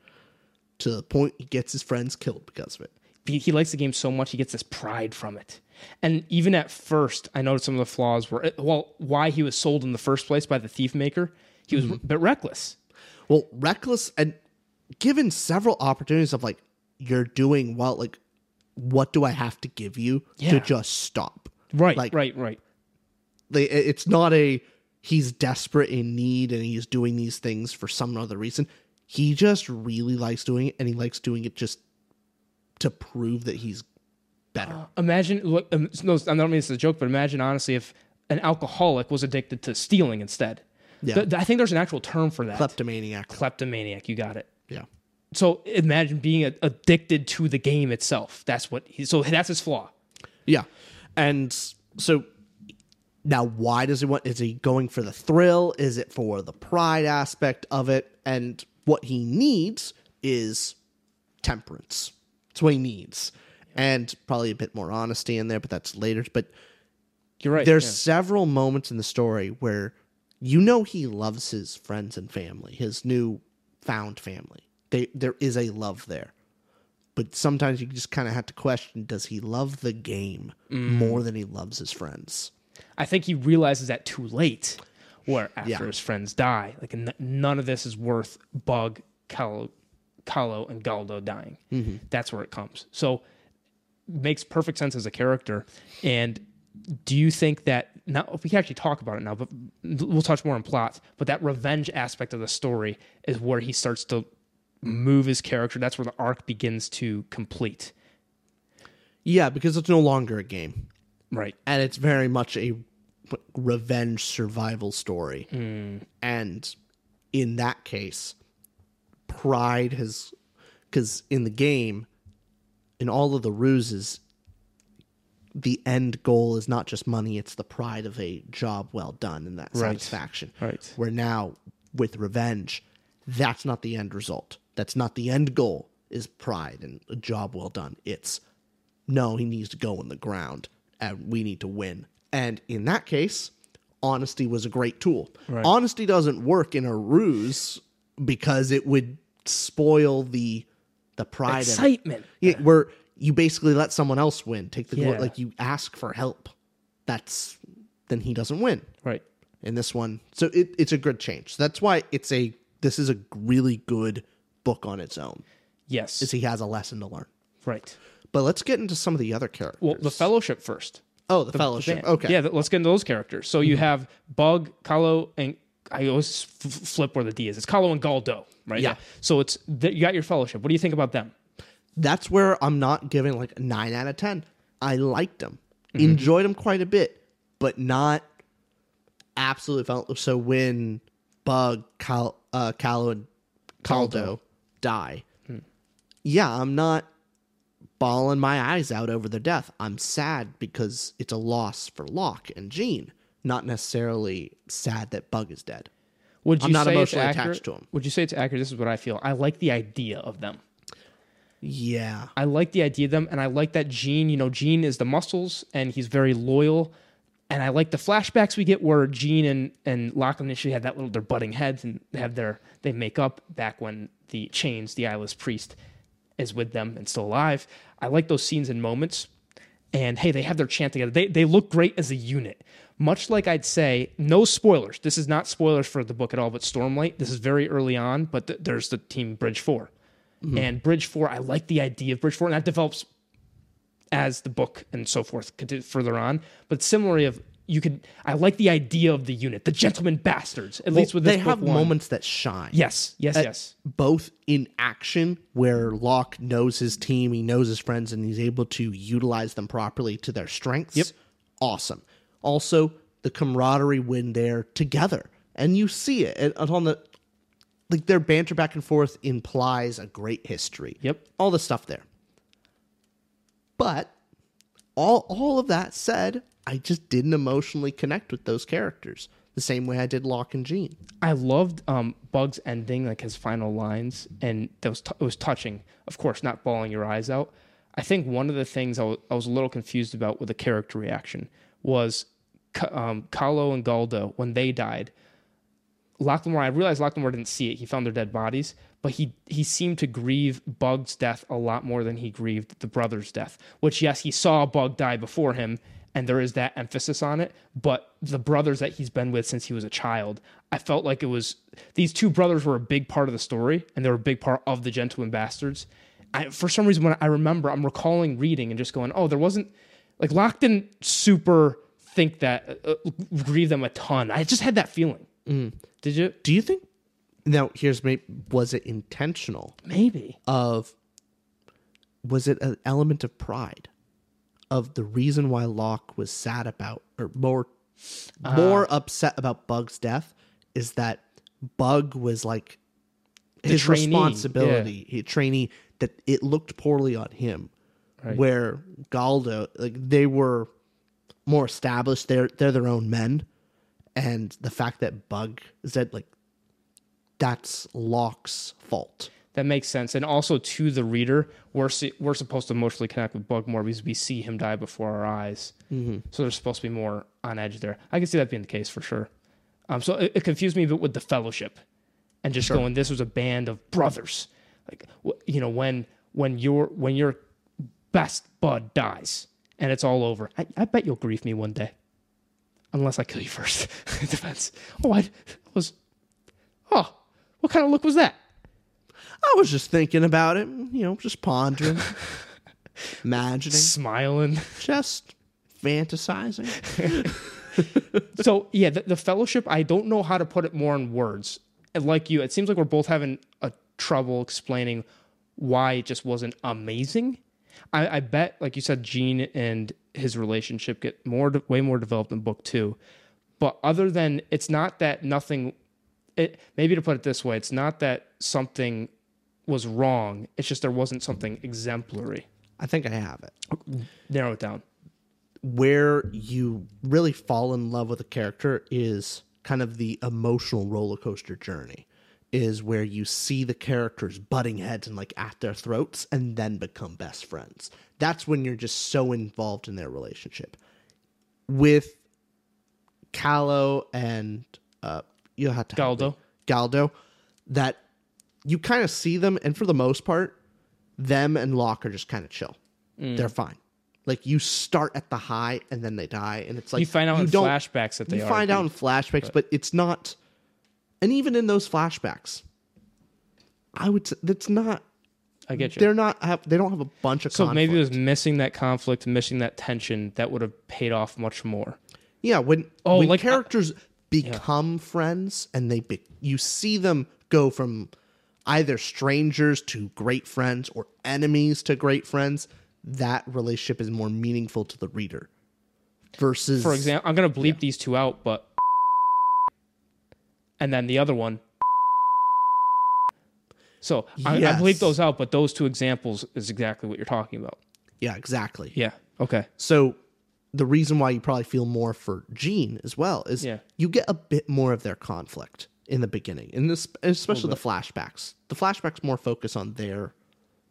to the point he gets his friends killed because of it. he, he likes the game so much he gets this pride from it and even at first i noticed some of the flaws were well why he was sold in the first place by the thief maker he was a bit reckless Well, reckless and given several opportunities of like you're doing well, like what do I have to give you Yeah. to just stop? right Like- right right they, it's not a he's desperate in need and he's doing these things for some other reason. He just really likes doing it and he likes doing it just to prove that he's better. imagine look, um, no, i don't mean this as a joke but imagine honestly if an alcoholic was addicted to stealing instead Yeah. Th- th- i think there's an actual term for that Kleptomaniac. kleptomaniac you got it Yeah. so imagine being a- addicted to the game itself that's what he so that's his flaw Yeah. And so now why does he want is he going for the thrill? Is it for the pride aspect of it? And what he needs is temperance. That's what he needs. And probably a bit more honesty in there, but that's later. But you're right there's yeah. several moments in the story where you know he loves his friends and family, his new found family. They, there is a love there. But sometimes you just kind of have to question does he love the game Mm. more than he loves his friends? I think he realizes that too late, where after Yeah. his friends die, like n- none of this is worth Bug, Calo and Galdo dying. Mm-hmm. That's where it comes. So makes perfect sense as a character. And do you think that now we can actually talk about it now, but we'll touch more on plot. But that revenge aspect of the story is where he starts to move his character. That's where the arc begins to complete. Yeah, because it's no longer a game. Right. And it's very much a revenge survival story. Hmm. And in that case, pride has. Because in the game, in all of the ruses, the end goal is not just money, it's the pride of a job well done and that Right. satisfaction. Right. Where now, with revenge, that's not the end result. That's not the end goal, is pride and a job well done. It's no, he needs to go in the ground and we need to win. And in that case, honesty was a great tool. Right. Honesty doesn't work in a ruse because it would spoil the the pride of it. Excitement. Yeah, where you basically let someone else win. Take the Yeah. like you ask for help. That's then he doesn't win Right. in this one. So it, it's a good change. That's why it's a this is a really good book on its own. Yes. Is he has a lesson to learn. right. But let's get into some of the other characters. Well, the fellowship first. oh, the, fellowship. band. Okay. Mm-hmm. Yeah, let's get into those characters. So you have Bug, Calo, and I always f- flip where the D is. It's Calo and Galdo, right? Yeah. So it's th- you got your fellowship. What do you think about them? That's where I'm not giving like a nine out of ten. I liked them, Mm-hmm. enjoyed them quite a bit, but not absolutely felt. So when Bug, Cal, uh, Calo, and Caldo die, Hmm. yeah, I'm not bawling my eyes out over their death. I'm sad because it's a loss for Locke and Jean, not necessarily sad that Bug is dead. Would you I'm not say emotionally it's accurate? attached to 'em. Would you say it's accurate? This is what I feel. I like the idea of them. Yeah, I like the idea of them, and I like that Jean. You know, Jean is the muscles, and he's very loyal. And I like the flashbacks we get where Jean and and Lachlan initially had that little they're butting heads and they have their they make up back when the chains the eyeless priest is with them and still alive. I like those scenes and moments. And hey, they have their chant together. They they look great as a unit. Much like I'd say, no spoilers. This is not spoilers for the book at all, but Stormlight. This is very early on, but th- there's the team Bridge 4 and Bridge Four. I like the idea of Bridge Four, and that develops as the book and so forth further on. But similarly, of you could, I like the idea of the unit, the gentleman bastards. At least with this they have one. moments that shine. Yes, yes, Uh, yes. both in action where Locke knows his team, he knows his friends, and he's able to utilize them properly to their strengths. Yep. Awesome. Also, the camaraderie when they're together. And you see it. And on the like their banter back and forth implies a great history. Yep. All the stuff there. But all all of that said, I just didn't emotionally connect with those characters the same way I did Locke and Jean. I loved um, Bug's ending, like his final lines, and that was t- it was touching. Of course, not bawling your eyes out. I think one of the things I was a little confused about with the character reaction was um, Calo and Galdo when they died. Locke Lamora, I realized Locke Lamora didn't see it. He found their dead bodies, but he he seemed to grieve Bug's death a lot more than he grieved the brother's death. Which, yes, he saw Bug die before him, and there is that emphasis on it. But the brothers that he's been with since he was a child, I felt like it was these two brothers were a big part of the story, and they were a big part of the Gentleman Bastards. I, for some reason, when I remember, I'm recalling reading and just going, "Oh, there wasn't like Locke didn't super think that uh, uh, grieve them a ton." I just had that feeling. Mm. Did you? Do you think now here's maybe was it intentional Maybe. of was it an element of pride of the reason why Locke was sad about or more uh-huh. more upset about Bug's death is that Bug was like his trainee, responsibility, he trainee that it looked poorly on him. Right. Where Galdo like they were more established, they're they're their own men. And the fact that Bug is dead, like that's Locke's fault. That makes sense. And also to the reader, we're we're supposed to emotionally connect with Bug more because we see him die before our eyes. Mm-hmm. So there's supposed to be more on edge there. I can see that being the case for sure. Um, so it, it confused me a bit with the fellowship, and just going, this was a band of brothers. Like you know, when when your when your best bud dies and it's all over, I, I bet you'll grieve me one day, unless I kill you first. it depends. Oh, I was. Oh, what kind of look was that? I was just thinking about it, you know, just pondering, imagining, Smiling. just fantasizing. so yeah, the, the fellowship. I don't know how to put it more in words. And like you, it seems like we're both having a trouble explaining why it just wasn't amazing. I, I bet, like you said, Jean and his relationship get more, way more developed in book two. But other than, it's not that nothing. It maybe to put it this way, it's not that something was wrong. It's just there wasn't something exemplary. I think I have it. Narrow it down. Where you really fall in love with a character is kind of the emotional roller coaster journey. Is where you see the characters butting heads and like at their throats and then become best friends. That's when you're just so involved in their relationship. With Calo and uh, you'll have to. Galdo. Galdo, that you kind of see them, and for the most part, them and Locke are just kind of chill. Mm. They're fine. Like you start at the high and then they die, and it's like You find out in don't- flashbacks that they you are find out in flashbacks, but it's not. And even in those flashbacks, I would say that's not. I get you. They're not. Have, they don't have a bunch of. Conflict. So maybe it was missing that conflict, missing that tension that would have paid off much more. Yeah, when Oh, when like, uh, characters become friends and they be, you see them go from either strangers to great friends or enemies to great friends, that relationship is more meaningful to the reader. Versus For example, I'm gonna bleep these two out, but and then the other one. So I, I Yes. bleep those out, but those two examples is exactly what you're talking about. Yeah, exactly. Yeah. Okay. So the reason why you probably feel more for Jean as well is Yeah. you get a bit more of their conflict in the beginning, in this especially the flashbacks. The flashbacks more focus on their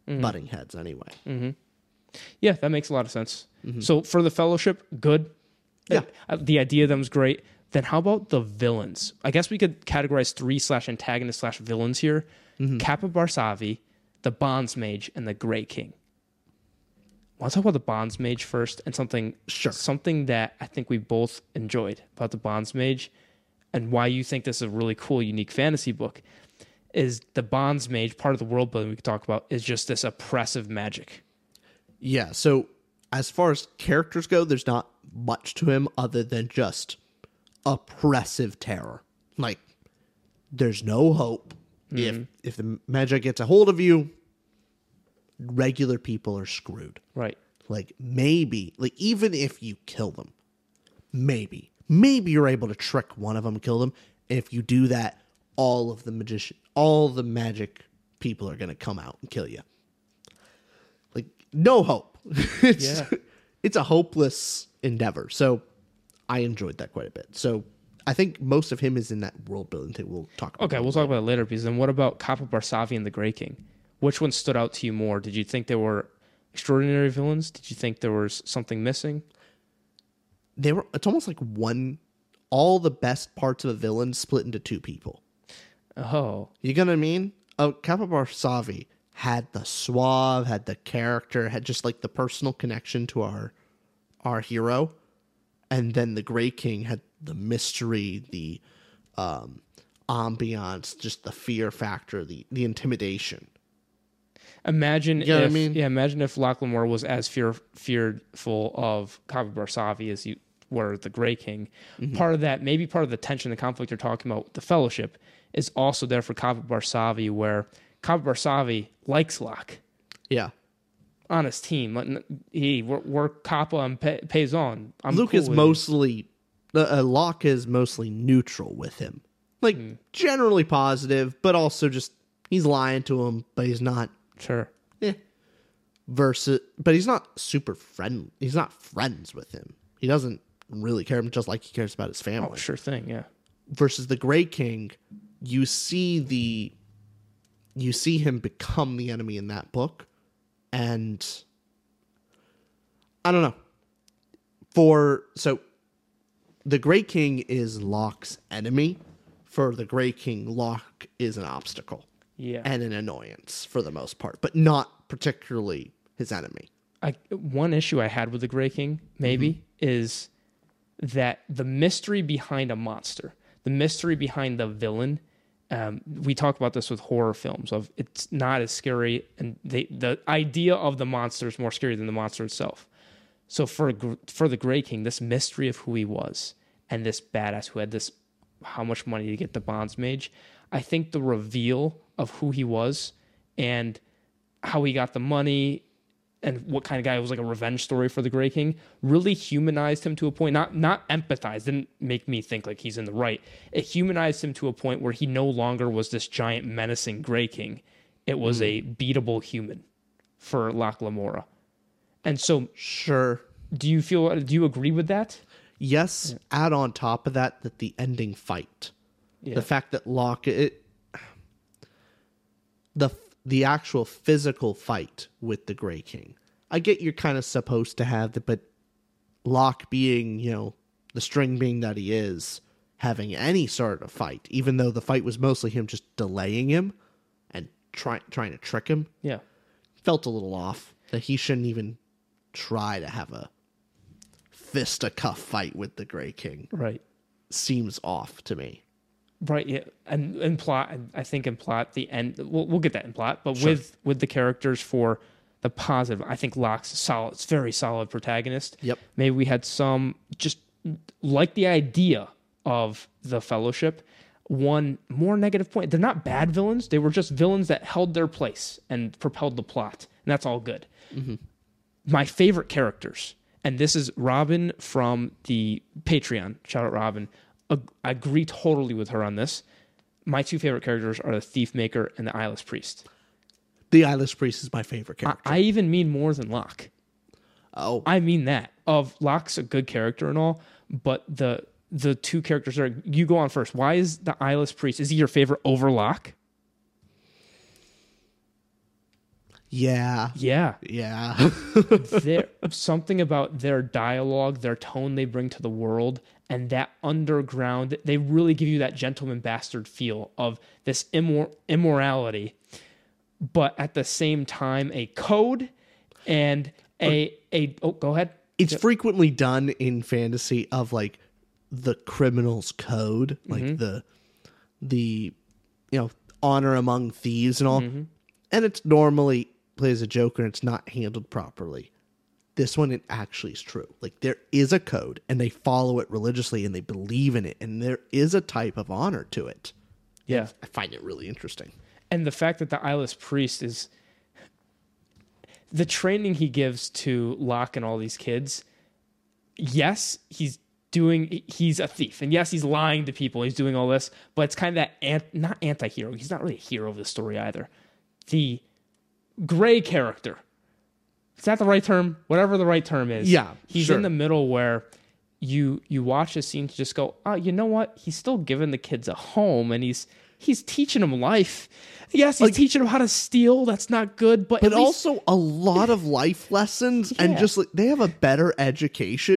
Mm-hmm. butting heads anyway. Yeah, that makes a lot of sense. So for the fellowship, good. Yeah. Uh, the idea of them is great. Then how about the villains? I guess we could categorize three slash antagonist slash villains here: Mm-hmm. Capa Barsavi, the Bonds Mage, and the Grey King. Want to talk about the Bonds Mage first, and something Sure. something that I think we both enjoyed about the Bonds Mage, and why you think this is a really cool, unique fantasy book, is the Bonds Mage part of the world building we could talk about is just this oppressive magic. Yeah, so as far as characters go, there's not much to him other than just oppressive terror. Like there's no hope. If mm-hmm. if the magic gets a hold of you, regular people are screwed. Right. Like maybe, like even if you kill them, maybe, maybe you're able to trick one of them, kill them. If you do that, all of the magician, all the magic people are gonna come out and kill you. Like no hope. it's Yeah. it's a hopeless endeavor. So I enjoyed that quite a bit. So I think most of him is in that world building thing. We'll talk. about Okay, we'll talk about it later. Because then, what about Capa Barsavi and the Grey King? Which one stood out to you more? Did you think they were extraordinary villains? Did you think there was something missing? They were. It's almost like one. All the best parts of a villain split into two people. Oh, You get what I mean? Oh, Capa Barsavi had the suave, had the character, had just like the personal connection to our our hero, and then the Grey King had the mystery, the um, ambiance, just the fear factor, the the intimidation. imagine You know what I if mean? yeah, imagine if Locke Lamora was as fear fearful of Capa Barsavi as you were the Grey King. Mm-hmm. Part of that, maybe part of the tension, the conflict you're talking about, the Fellowship, is also there for Capa Barsavi, where Capa Barsavi likes Locke. Yeah, on his team. Like, He we're, we're Capa and Pe- Payson. I'm Luke cool is mostly uh, Locke is mostly neutral with him, like generally positive, but also just he's lying to him, but he's not sure. eh. versus but he's not super friend he's not friends with him he doesn't really care him just like he cares about his family Oh, sure thing. Yeah. versus the gray king you see the you see him become the enemy in that book and i don't know for so the gray king is locke's enemy for the gray king locke is an obstacle Yeah. and an annoyance for the most part, but not particularly his enemy. I, one issue I had with the Grey King, maybe, Mm-hmm. is that the mystery behind a monster, the mystery behind the villain. Um, we talk about this with horror films of it's not as scary, and they, the idea of the monster is more scary than the monster itself. So for for the Grey King, this mystery of who he was and this badass who had this how much money to get the bonds mage, I think the reveal of who he was and how he got the money and what kind of guy it was like a revenge story for the Grey King really humanized him to a point not not empathized didn't make me think like he's in the right it humanized him to a point where he no longer was this giant menacing Grey King it was hmm. a beatable human for Locke Lamora and so Sure. do you feel do you agree with that Yes, add on top of that that the ending fight. Yeah. The fact that Locke it the the actual physical fight with the Grey King. I get you're kind of supposed to have the but Locke being, you know, the string being that he is, having any sort of fight, even though the fight was mostly him just delaying him and trying trying to trick him, Yeah. felt a little off. That he shouldn't even try to have a fisticuff fight with the Grey King Right. seems off to me. Right, yeah, and in plot, I think in plot, the end. We'll, we'll get that in plot, but with with the characters for the positive, I think Locke's a solid. It's very solid protagonist. Yep. Maybe we had some just like the idea of the Fellowship. One more negative point: they're not bad villains. They were just villains that held their place and propelled the plot, and that's all good. Mm-hmm. My favorite characters, and this is Robin from the Patreon. Shout out Robin. I agree totally with her on this. My two favorite characters are the Thief Maker and the Eyeless Priest. The Eyeless Priest is my favorite I, character. I even mean more than Locke. oh, I mean that. Of Locke's a good character and all, but the the two characters are. You go on first. Why is the Eyeless Priest? Is he your favorite over Locke? Yeah, Yeah. yeah. there something about their dialogue, their tone they bring to the world, and that underground. They really give you that gentleman bastard feel of this immor- immorality, but at the same time a code and a a. Oh, go ahead. it's frequently done in fantasy of like the criminal's code, like Mm-hmm. the the you know honor among thieves and all, Mm-hmm. and it's normally plays a joke and it's not handled properly. This one it actually is true. Like there is a code and they follow it religiously and they believe in it and there is a type of honor to it. Yeah. I find it really interesting. and the fact that the eyeless priest is the training he gives to Locke and all these kids. Yes, he's doing. He's a thief, and yes, he's lying to people. He's doing all this, but it's kind of that ant, not anti-hero. He's not really a hero of the story either. The gray character. Is that the right term? Whatever the right term is. Yeah, he's sure. in the middle where you you watch a scene to just go, oh, you know what? He's still giving the kids a home, and he's he's teaching them life. Yes, he's teaching them how to steal. That's not good, but But least- also a lot of life lessons and just like they have a better education.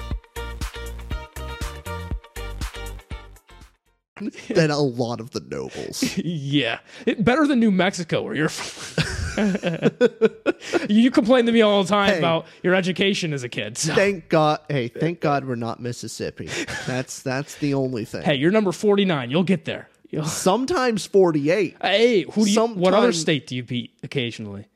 than a lot of the nobles. yeah, It- better than New Mexico, where you're. from. you complain to me all the time Hey. about your education as a kid. So. thank God. Hey, thank God we're not Mississippi. That's that's the only thing. Hey, you're number 49. You'll get there. You'll- Sometimes forty-eight. Hey, who do you? What other state do you beat occasionally?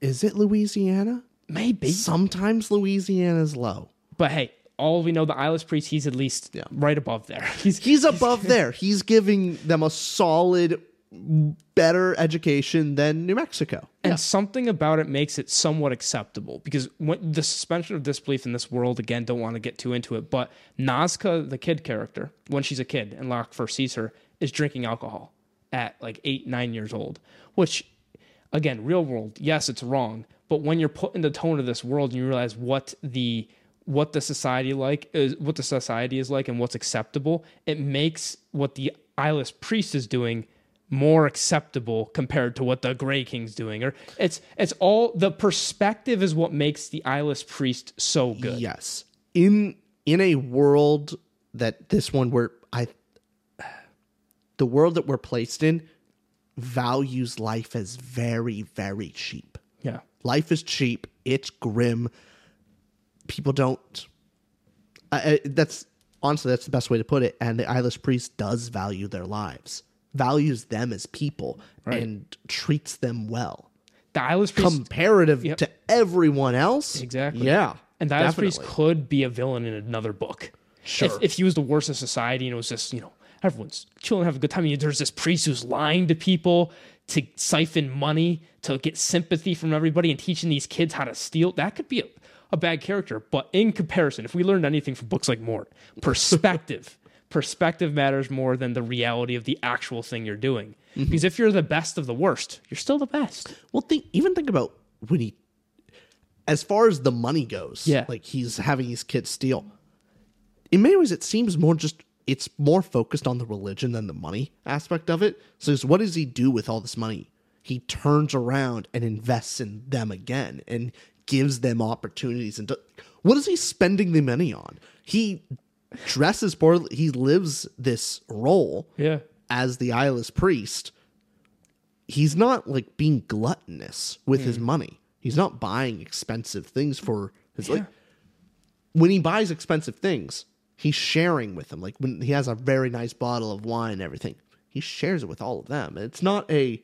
Is it Louisiana? Maybe. Sometimes Louisiana's low. But hey, all we know, the Eyeless Priest, he's at least Yeah. right above there. He's He's above there. He's giving them a solid, better education than New Mexico. and something about it makes it somewhat acceptable because when the suspension of disbelief in this world again don't want to get too into it but nazca the kid character when she's a kid and locke first sees her is drinking alcohol at like eight nine years old which again real world yes it's wrong but when you're put in the tone of this world and you realize what the what the society like is what the society is like and what's acceptable it makes what the eyeless priest is doing more acceptable compared to what the Grey King's doing. Or it's it's all the perspective is what makes the eyeless priest so good. Yes. In in a world that this one where I the world that we're placed in values life as very very cheap. Yeah. Life is cheap. It's grim. People don't. I I- that's honestly, that's the best way to put it. And the eyeless priest does value their lives, values them as people, and treats them well. The eyeless priest Comparative Yep. to everyone else. Exactly. Yeah. And the Eyeless Priest could be a villain in another book. Sure. If, if he was the worst of society and it was just, you know, everyone's chilling, having a good time. There's this priest who's lying to people to siphon money, to get sympathy from everybody and teaching these kids how to steal. That could be a, a bad character. But in comparison, if we learned anything from books like Mort, perspective. perspective matters more than the reality of the actual thing you're doing. Mm-hmm. Because if you're the best of the worst, you're still the best. Well, think even think about when he, as far as the money goes, Yeah. like he's having these kids steal. In many ways, it seems more just it's more focused on the religion than the money aspect of it. So, what does he do with all this money? He turns around and invests in them again and gives them opportunities. And do- what is he spending the money on? He dresses poorly. He lives this role Yeah. as the eyeless priest, he's not like being gluttonous with his hmm. money. He's not buying expensive things for his like when he buys expensive things, he's sharing with them. Like when he has a very nice bottle of wine and everything, he shares it with all of them. It's not a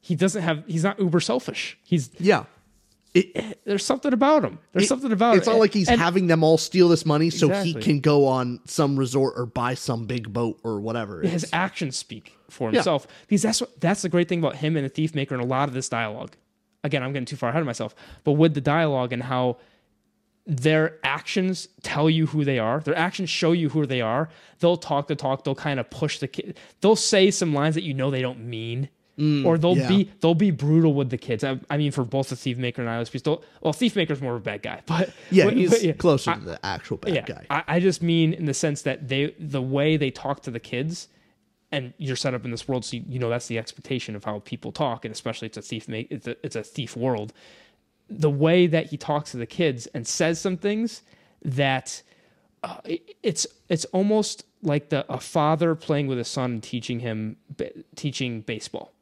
He doesn't have, he's not uber selfish. He's, yeah. It, eh, there's something about him. There's it- something about it's it. not like he's And- having them all steal this money so he can go on some resort or buy some big boat or whatever. his is. actions speak for Yeah. himself because that's what that's the great thing about him and the thief maker and a lot of this dialogue again i'm getting too far ahead of myself but with the dialogue and how their actions tell you who they are their actions show you who they are they'll talk the talk they'll kind of push the kid they'll say some lines that you know they don't mean or they'll Mm, yeah. be they'll be brutal with the kids. I, I mean, for both the thief maker and Eyeless Priest. Well, thief maker's more of a bad guy, but yeah, but- he's but yeah. closer I- to the actual bad yeah, guy. I, I just mean in the sense that they the way they talk to the kids, and you're set up in this world, so you, you know that's the expectation of how people talk, and especially it's a thief make it's a it's a thief world. The way that he talks to the kids and says some things that uh, it- it's it's almost like the a father playing with a son and teaching him teaching baseball,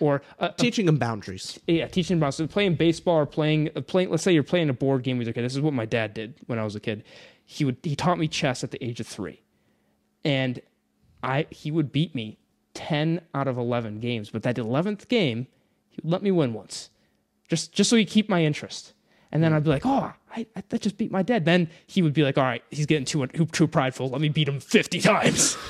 or a Teaching him boundaries. yeah, teaching about so playing baseball or playing uh, playing. Let's say you're playing a board game with your kid. This is what my dad did when I was a kid. He would he taught me chess at the age of three, and I he would beat me ten out of eleven games. But that eleventh game, he would let me win once, just just so he keep my interest. And then I'd be like, oh, I, I that just beat my dad. Then he would be like, all right, he's getting too too, prideful. Let me beat him fifty times.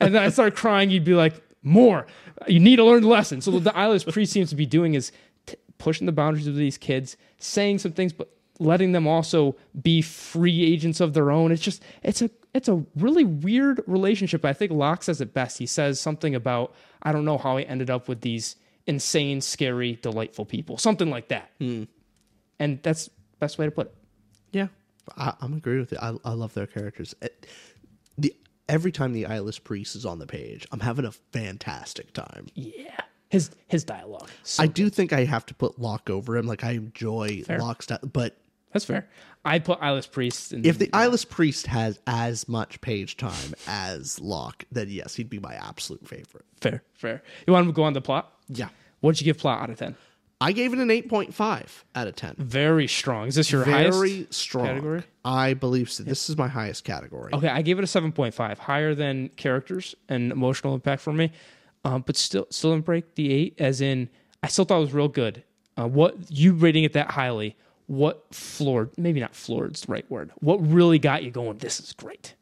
and then I start crying. He'd be like, more. You need to learn the lesson. So what the eyeless priest seems to be doing is t- pushing the boundaries of these kids, saying some things, but letting them also be free agents of their own. It's just it's a it's a really weird relationship. I think Locke says it best. He says something about I don't know how he ended up with these insane, scary, delightful people, something like that. Hmm. And that's best way to put it. Yeah, I, I'm agree with it. I, I love their characters. It- every time the eyeless priest is on the page, I'm having a fantastic time. Yeah, his his dialogue. So I do think I have to put Locke over him. Like I enjoy Locke's, di- but that's fair. I put eyeless priest. In, if the eyeless priest has as much page time as Locke, then yes, he'd be my absolute favorite. fair, fair. You want to go on the plot? Yeah, What'd you give plot out of ten? I gave it an 8.5 out of 10. Very strong. Is this your Very highest strong. category? I believe so. This is my highest category. Okay, I gave it a seven point five, higher than characters and emotional impact for me, um, but still still didn't break the eight. As in, I still thought it was real good. Uh, what you rating it that highly? What floored? Maybe not floored is the right word. What really got you going? This is great.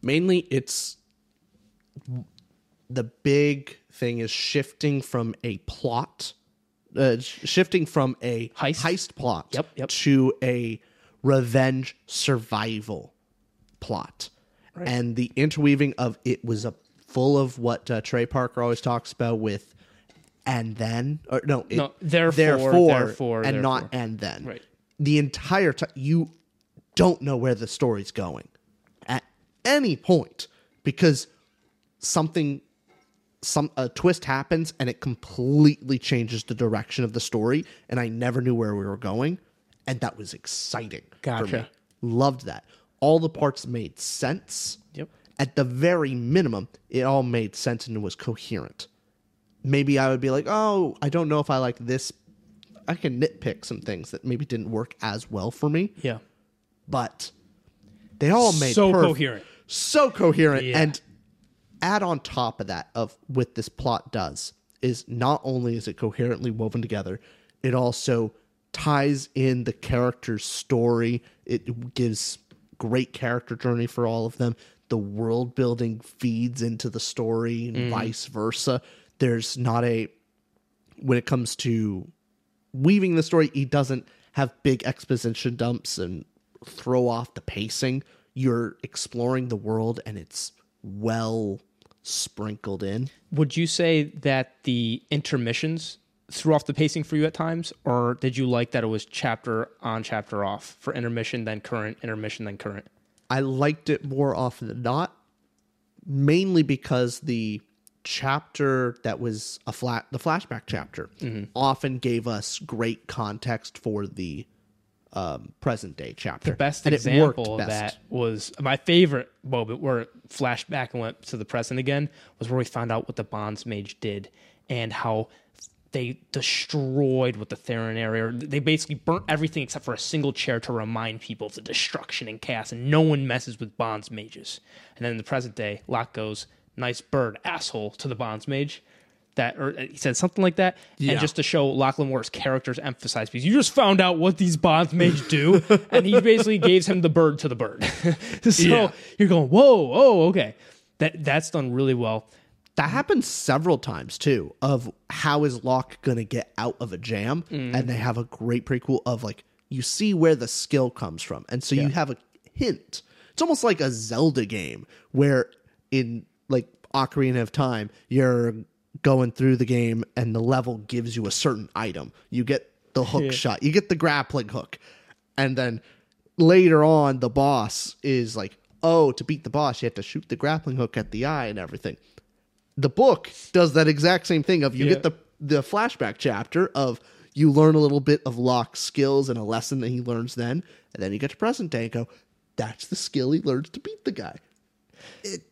mainly it's the big thing is shifting from a plot uh, shifting from a Heist. plot Yep, yep. to a revenge survival plot and the interweaving of it was a full of what uh, trey parker always talks about with and then or no, it, No, therefore, therefore, therefore, and not and then Right. the entire time you don't know where the story's going at any point because something some a twist happens and it completely changes the direction of the story and I never knew where we were going and that was exciting for Gotcha. me. Loved that. All the parts made sense. Yep. At the very minimum, it all made sense and was coherent. Maybe I would be like, "Oh, I don't know if I like this." I can nitpick some things that maybe didn't work as well for me Yeah. but they all made So perf- coherent. so coherent Yeah. and add on top of that of what this plot does is not only is it coherently woven together it also ties in the character's story it gives great character journey for all of them the world building feeds into the story and Mm. vice versa there's not a when it comes to weaving the story, he doesn't have big exposition dumps and throw off the pacing. You're exploring the world and it's well sprinkled in. Would you say that the intermissions threw off the pacing for you at times, or did you like that it was chapter on, chapter off for intermission, then current, intermission, then current? I liked it more often than not, mainly because the chapter that was a flat the flashback chapter mm-hmm. often gave us great context for the um, present day chapter. The best And example of best. that was my favorite moment where it flashed back and went to the present again was where we found out what the Bonds Mage did and how they destroyed what the Therin area. They basically burnt everything except for a single chair to remind people of the destruction and chaos, and no one messes with Bonds Mages. And then in the present day, Locke goes, "Nice bird, asshole," to the Bonds Mage. That or he said something like that, Yeah. and just to show Locke Lamora's characters emphasized because you just found out what these bonds mage do, and he basically gives him the bird to the bird. so Yeah. you're going, whoa, oh, okay, that that's done really well. That happens several times too. Of how is Locke gonna get out of a jam, Mm. and they have a great prequel of like you see where the skill comes from, and so you have a hint. It's almost like a Zelda game where in like Ocarina of Time, you're going through the game and the level gives you a certain item. You get the hook shot, you get the grappling hook, and then later on the boss is like, oh, to beat the boss, you have to shoot the grappling hook at the eye and everything the book does that exact same thing of you Yeah. get the the flashback chapter of you learn a little bit of Locke's skills and a lesson that he learns then, and then you get to present day and go, that's the skill he learns to beat the guy. It,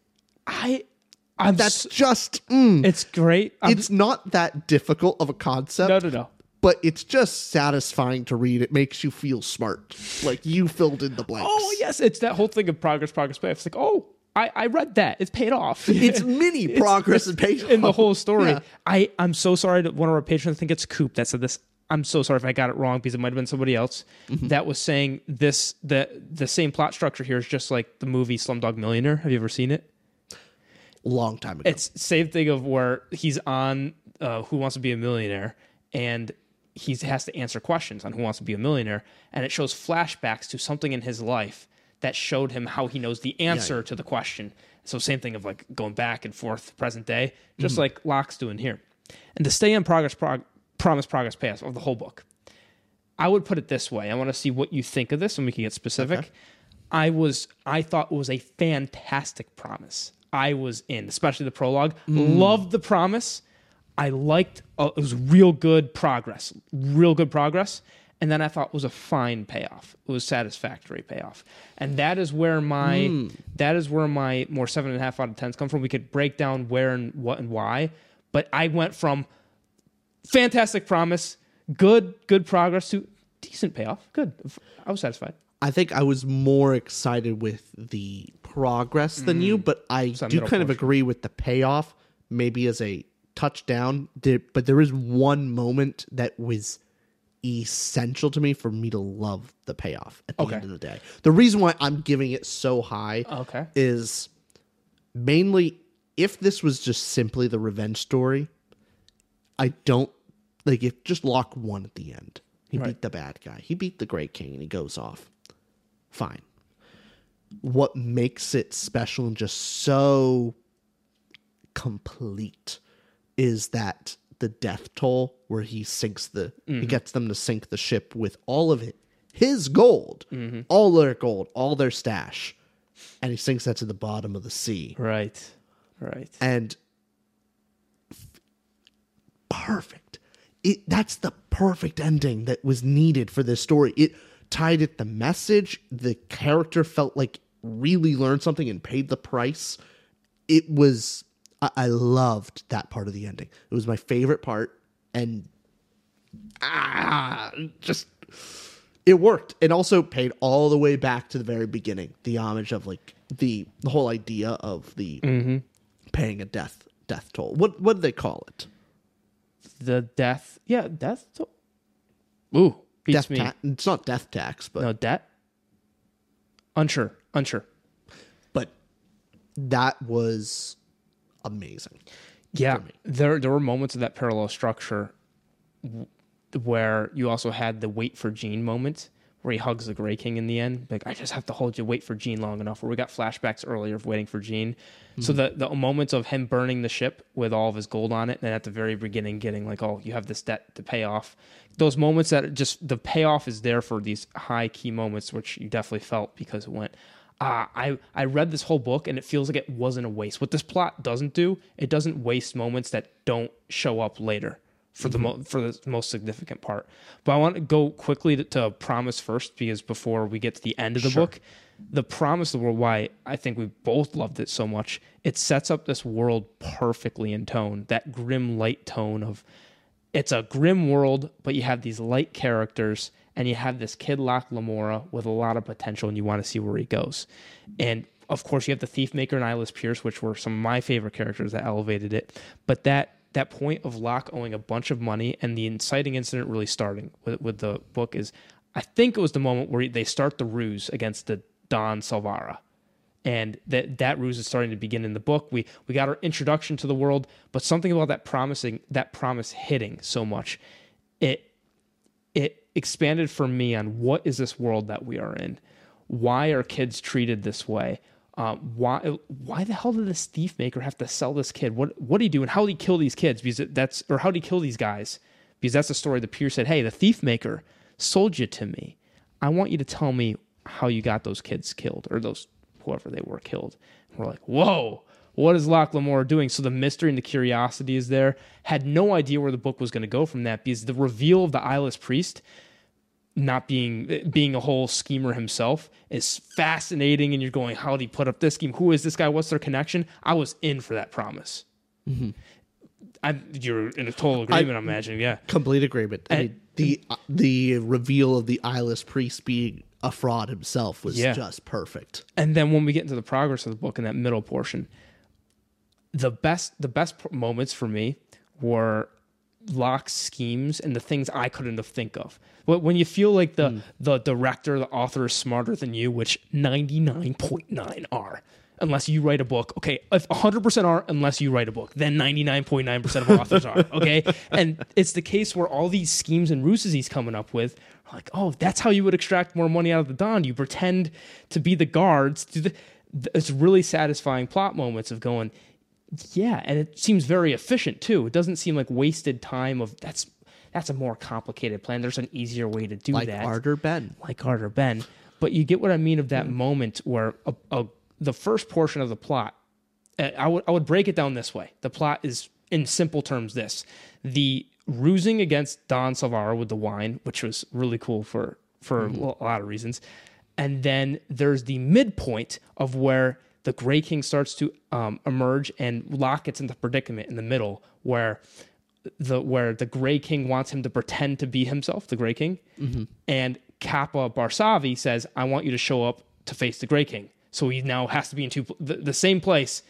I, I'm That's just mm, it's great. I'm, it's not that difficult of a concept. no, no, no. But it's just satisfying to read. It makes you feel smart. Like you filled in the blanks. Oh yes, it's that whole thing of progress, progress, pay. It's like, oh, I, I read that. It's paid off. It's mini progress and page in the whole story. Yeah. I I'm so sorry that one of our patrons, I think it's Coop, that said this. I'm so sorry if I got it wrong because it might have been somebody else Mm-hmm. that was saying this. The the same plot structure here is just like the movie Slumdog Millionaire. Have you ever seen it? Long time ago. It's same thing of where he's on uh, Who Wants to Be a Millionaire and he has to answer questions on Who Wants to Be a Millionaire, and it shows flashbacks to something in his life that showed him how he knows the answer to the question. So same thing of like going back and forth, present day, just like Locke's doing here. And to stay on progress, prog- promise, progress, pass of the whole book. I would put it this way. I want to see what you think of this, and we can get specific. I was, I thought it was a fantastic promise. I was in, especially the prologue. Loved the promise. I liked. Uh, it was real good progress, real good progress. And then I thought it was a fine payoff. It was satisfactory payoff, and that is where my that is where my more seven and a half out of tens come from. We could break down where and what and why, but I went from fantastic promise, good good progress to decent payoff. Good, I was satisfied. I think I was more excited with the progress than you, mm. but I Some do middle kind of portion. agree with the payoff, maybe as a touchdown. There, but there is one moment that was essential to me for me to love the payoff at the Okay. end of the day. The reason why I'm giving it so high Okay. is mainly if this was just simply the revenge story, I don't like if just Locke won at the end. He Right. beat the bad guy. He beat the Grey King and he goes off. Fine. What makes it special and just so complete is that the death toll where he sinks the he mm-hmm. gets them to sink the ship with all of it his gold mm-hmm. all their gold all their stash and he sinks that to the bottom of the sea. Right, right. and perfect. It that's the perfect ending that was needed for this story. It tied it the message the character felt like really learned something and paid the price it was I, I loved that part of the ending it was my favorite part and ah just it worked. It also paid all the way back to the very beginning, the homage of like the the whole idea of the Mm-hmm. paying a death death toll. What what do they call it? The death, yeah, death. toll. Ooh, beats death me. ta- It's not death tax, but no debt. Unsure, unsure. but that was amazing. Yeah, there there were moments of that parallel structure where you also had the wait for Gene moment where he hugs the Gray King in the end. Like I just have to hold you, wait for Jean long enough. Where we got flashbacks earlier of waiting for Jean. So the the moments of him burning the ship with all of his gold on it, and at the very beginning getting like, oh, you have this debt to pay off. Those moments that just the payoff is there for these high key moments, which you definitely felt because it went. Ah, I I read this whole book and it feels like it wasn't a waste. What this plot doesn't do, it doesn't waste moments that don't show up later for the mm-hmm. mo- for the most significant part. But I want to go quickly to, to Promise first because before we get to the end of the book, the Promise of the World. Why I think we both loved it so much. It sets up this world perfectly in tone. That grim light tone of it's a grim world, but you have these light characters, and you have this kid Locke Lamora with a lot of potential, and you want to see where he goes. And of course, you have the Thief Maker and Eyeless Priest, which were some of my favorite characters that elevated it. But that that point of Locke owing a bunch of money and the inciting incident really starting with, with the book is, I think it was the moment where they start the ruse against the Don Salvara and that that ruse is starting to begin in the book. We we got our introduction to the world, but something about that promising that promise hitting so much, it it expanded for me on what is this world that we are in? Why are kids treated this way? Um, why why the hell did this thief maker have to sell this kid? What what did he do and how did he kill these kids? Because that's or how did he kill these guys? Because that's the story. The peer said, "Hey, the thief maker sold you to me. I want you to tell me how you got those kids killed or those whoever they were killed." And we're like, "Whoa." What is Locke Lamora doing? So the mystery and the curiosity is there. Had no idea where the book was going to go from that because the reveal of the eyeless priest not being being a whole schemer himself is fascinating and you're going how did he put up this scheme who is this guy what's their connection i was in for that promise mm-hmm. I, you're in a total agreement I, am imagining yeah Complete agreement. I mean, the the reveal of the eyeless priest being a fraud himself was Yeah. just perfect. and then when we get into the progress of the book in that middle portion the best the best moments for me were Locke's schemes and the things I couldn't have think of. But when you feel like the hmm. the director, the author is smarter than you, which ninety nine point nine are, unless you write a book. Okay, if hundred percent are, unless you write a book, then ninety nine point nine percent of authors are. Okay, and it's the case where all these schemes and ruses he's coming up with. are Like, oh, that's how you would extract more money out of the Don. You pretend to be the guards. It's really satisfying plot moments of going, yeah, and it seems very efficient too. It doesn't seem like wasted time of that's that's a more complicated plan. There's an easier way to do Like that. Like Ardor Benn. Like Ardor Benn. But you get what I mean of that moment where a, a, the first portion of the plot, uh, I would I would break it down this way. The plot is in simple terms this. The rusing against Don Salvara with the wine, which was really cool for for a lot of reasons. And then there's the midpoint of where the Gray King starts to um, emerge, and Locke gets into predicament in the middle, where the where the Gray King wants him to pretend to be himself, the Gray King, and Capa Barsavi says, "I want you to show up to face the Gray King." So he now has to be in two the, the same place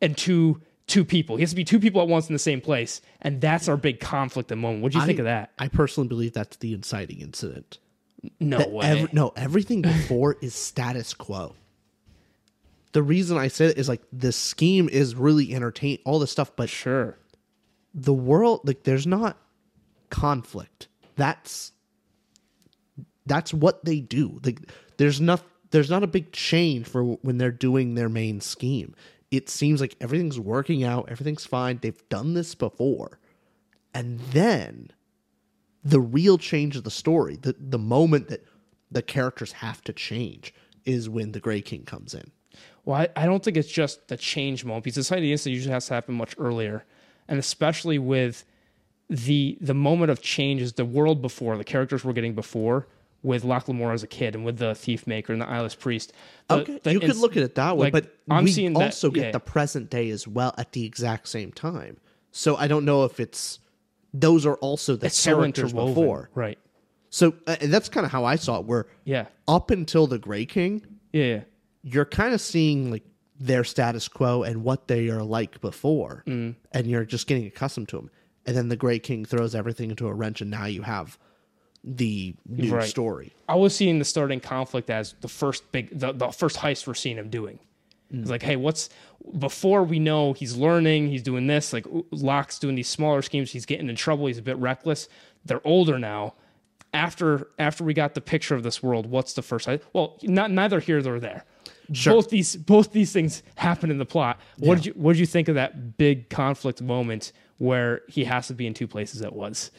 and two two people. He has to be two people at once in the same place, and that's our big conflict at the moment. What do you think of that? I personally believe that's the inciting incident. No That way. ev- no, everything before is status quo. The reason I said it is like the scheme is really entertain all this stuff, but sure. the world like there's not conflict. That's that's what they do. Like there's not there's not a big change for when they're doing their main scheme. It seems like everything's working out, everything's fine. They've done this before. And then the real change of the story, the the moment that the characters have to change is when the Grey King comes in. Well, I, I don't think it's just the change moment because the society instant usually has to happen much earlier, and especially with the the moment of change is the world before the characters we're getting before with Locke Lamora as a kid and with the thief maker and the eyeless priest. The- Okay, the you could look at it that way, like, but I'm we seeing that- also get yeah. the present day as well at the exact same time. So I don't know if it's those are also the it's characters interwoven, before. right? So uh, that's kind of how I saw it. Where Yeah. up until the Gray King, Yeah. You're kind of seeing like their status quo and what they are like before, Mm. and you're just getting accustomed to them. And then the Grey King throws everything into a wrench, and now you have the new Right. story. I was seeing the starting conflict as the first big, the, the first heist we're seeing him doing. It's like, hey, what's before we know he's learning, he's doing this. Like Locke's doing these smaller schemes. He's getting in trouble. He's a bit reckless. They're older now. After after we got the picture of this world, what's the first? heist? Well, not neither here nor there. Both these both these things happen in the plot. What did you what did you think of that big conflict moment where he has to be in two places at once?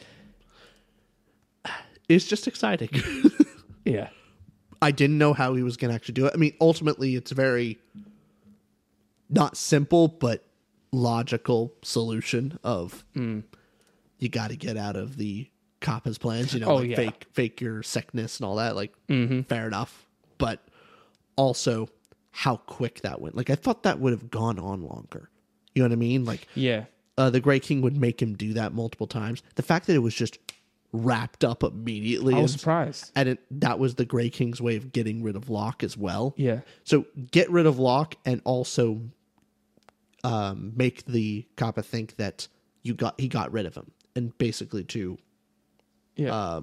It's just exciting. Yeah. I didn't know how he was going to actually do it. I mean, ultimately, it's very not simple, but logical solution of mm. you got to get out of the Capa's plans. You know, Oh, like yeah. fake fake your sickness and all that. Like, mm-hmm. fair enough, but also how quick that went. Like, I thought that would have gone on longer. You know what I mean? Like, Yeah. uh, the Gray King would make him do that multiple times. The fact that it was just wrapped up immediately I was is- surprised. and it, that was the Gray King's way of getting rid of Locke as well. Yeah. So get rid of Locke and also um, make the Capa think that you got he got rid of him, and basically to Yeah.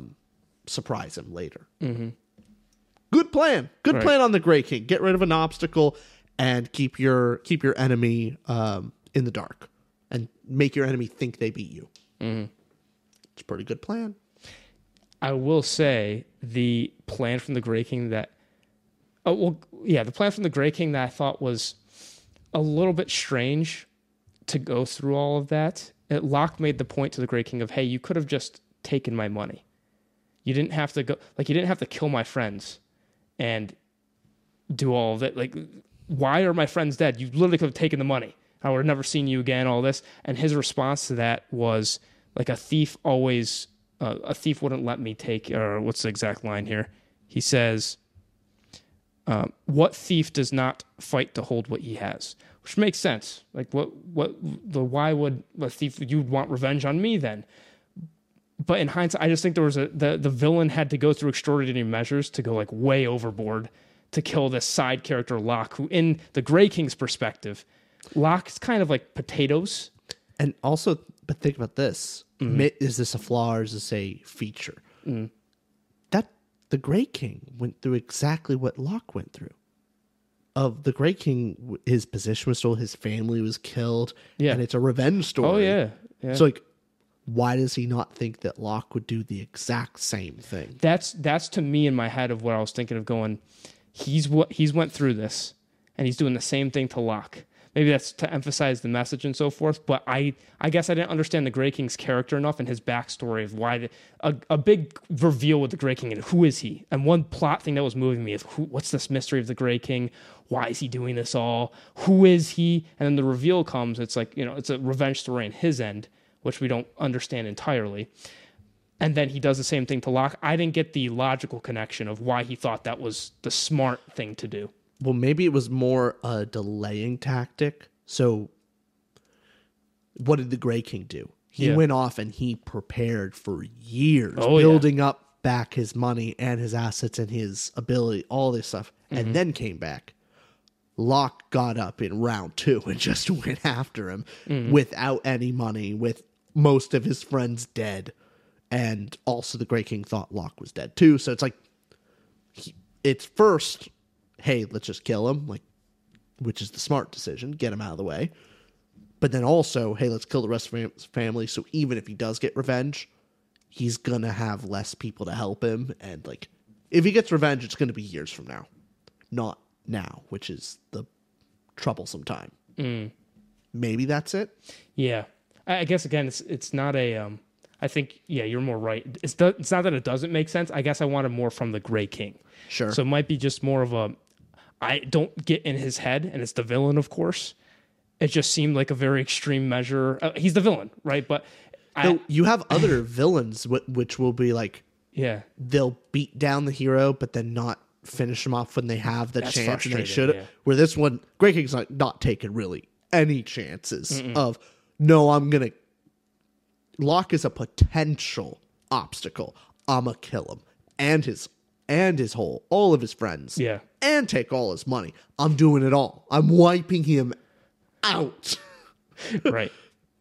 surprise him later. Mm-hmm. Good plan. Good Right. plan on the Gray King. Get rid of an obstacle and keep your keep your enemy um, in the dark, and make your enemy think they beat you. Mm-hmm. It's a pretty good plan. I will say the plan from the Grey King that, oh well, yeah, the plan from the Grey King that I thought was a little bit strange to go through all of that. It, Locke made the point to the Grey King of, hey, you could have just taken my money. You didn't have to go, like, you didn't have to kill my friends and do all of it. Like, why are my friends dead? You literally could have taken the money. I would have never seen you again. All this, and his response to that was like, a thief always, uh, a thief wouldn't let me take. Or what's the exact line here? He says, um, "What thief does not fight to hold what he has?" Which makes sense. Like, what, what, the why would a thief you would want revenge on me then? But in hindsight, I just think there was a the the villain had to go through extraordinary measures to go like way overboard to kill this side character Locke, who in the Grey King's perspective, Locke's kind of like potatoes. And also, but think about this: mm-hmm. Mi- is this a flaw or is this a feature? Mm. That the Gray King went through exactly what Locke went through. Of the Gray King, his position was stolen, his family was killed, Yeah. and it's a revenge oh, story. Oh yeah, yeah. So, like, why does he not think that Locke would do the exact same thing? that's that's to me in my head of what I was thinking of going. He's what he's went through this, and he's doing the same thing to Locke. Maybe that's to emphasize the message and so forth. But I I guess I didn't understand the Grey King's character enough and his backstory of why the, a a big reveal with the Grey King and who is he? And one plot thing that was moving me is who, what's this mystery of the Grey King? Why is he doing this all? Who is he? And then the reveal comes. It's like you know it's a revenge story in his end, which we don't understand entirely and then he does the same thing to Locke. I didn't get the logical connection of why he thought that was the smart thing to do. Well, maybe it was more a delaying tactic. So, what did the Gray King do? He Yeah. went off and he prepared for years, Oh, yeah. building up back his money and his assets and his ability, all this stuff, Mm-hmm. and then came back. Locke got up in round two and just went after him Mm-hmm. without any money, with most of his friends dead. And also, the Gray King thought Locke was dead too. So it's like, he, it's first, hey, let's just kill him, like, which is the smart decision, get him out of the way. But then also, hey, let's kill the rest of his family. So even if he does get revenge, he's gonna have less people to help him. And like, if he gets revenge, it's gonna be years from now, not now, which is the troublesome time. Mm. Maybe that's it. Yeah, I, I guess again, it's it's not a. Um, I think yeah, you're more right. It's do, it's not that it doesn't make sense. I guess I wanted more from the Gray King. Sure. So it might be just more of a. I don't get in his head, and it's the villain, of course. It just seemed like a very extreme measure. Uh, he's the villain, right? But I, you have other villains, which will be like yeah, they'll beat down the hero, but then not finish them off when they have the That's chance and they should. yeah. Where this one, Grey King's not not taking really any chances of no, I'm gonna. Locke is a potential obstacle. I'ma kill him and his and his whole all of his friends. Yeah. And take all his money. I'm doing it all. I'm wiping him out. right.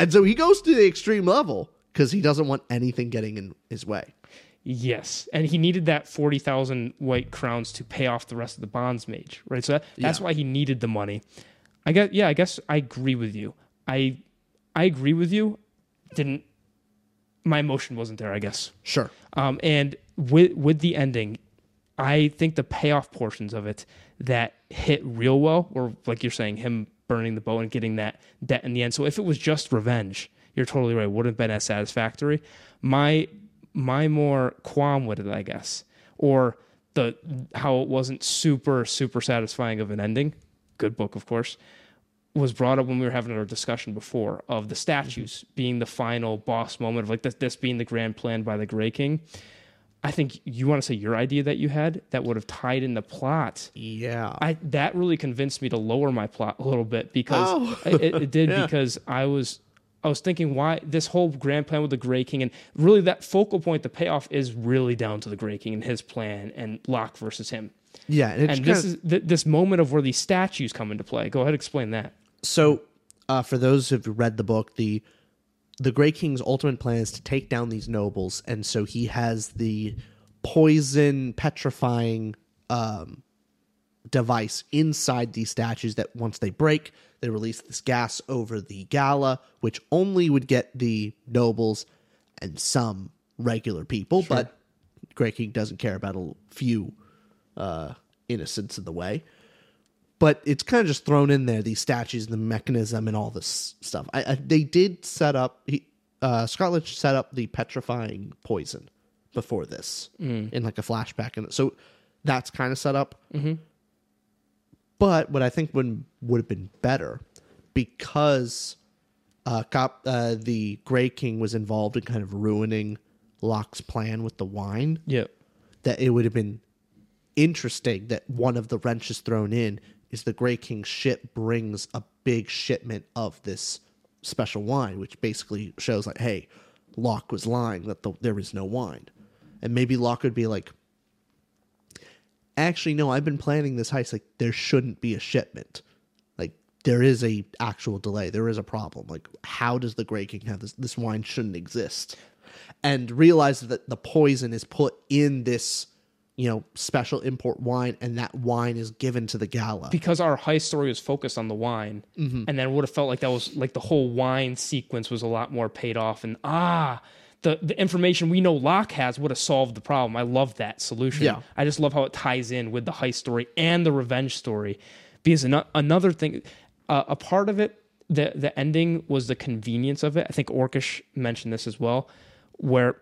and so he goes to the extreme level because he doesn't want anything getting in his way. Yes, and he needed that forty thousand white crowns to pay off the rest of the bonds mage, right? So that, that's Yeah. why he needed the money. I guess, yeah, I guess I agree with you. I, I agree with you. Didn't my emotion wasn't there? I guess. Sure. Um, and with with the ending, I think the payoff portions of it that hit real well were like you're saying, him burning the boat and getting that debt in the end. So if it was just revenge, you're totally right. Wouldn't have been as satisfactory. My my more qualm with it, I guess, or the how it wasn't super super satisfying of an ending. Good book, of course was brought up when we were having our discussion before of the statues being the final boss moment of like this, this being the grand plan by the Grey King. I think you want to say your idea that you had that would have tied in the plot. Yeah. I that really convinced me to lower my plot a little bit because Oh. it, it did Yeah. because I was I was thinking why this whole grand plan with the Grey King and really that focal point, the payoff is really down to the Grey King and his plan and Locke versus him. yeah. And, And this kinda- is th- this moment of where these statues come into play. Go ahead, explain that. So uh, for those who've read the book, the the Grey King's ultimate plan is to take down these nobles, and so he has the poison petrifying um, device inside these statues that once they break, they release this gas over the gala, which only would get the nobles and some regular people, but Grey King doesn't care about a few uh, innocents in the way. But it's kind of just thrown in there these statues and the mechanism and all this stuff. I, I they did set up. He, uh, Scott Lynch set up the petrifying poison before this in like a flashback, and so that's kind of set up. But what I think would would have been better because uh, Cop, uh, the Grey King was involved in kind of ruining Locke's plan with the wine. Yeah. That it would have been interesting that one of the wrenches thrown in is the Grey King's ship brings a big shipment of this special wine, which basically shows like, hey, Locke was lying that the, there is no wine, and maybe Locke would be like, actually, no, I've been planning this heist. Like, there shouldn't be a shipment. Like, there is a actual delay. There is a problem. Like, how does the Grey King have this? This wine shouldn't exist, and realize that the poison is put in this, you know, special import wine, and that wine is given to the gala. because our heist story was focused on the wine, Mm-hmm. and then would have felt like that was like the whole wine sequence was a lot more paid off, and ah, the the information we know Locke has would have solved the problem. I love that solution. Yeah. I just love how it ties in with the heist story and the revenge story, because ano- another thing, uh, a part of it, the the ending was the convenience of it. I think Orkish mentioned this as well, where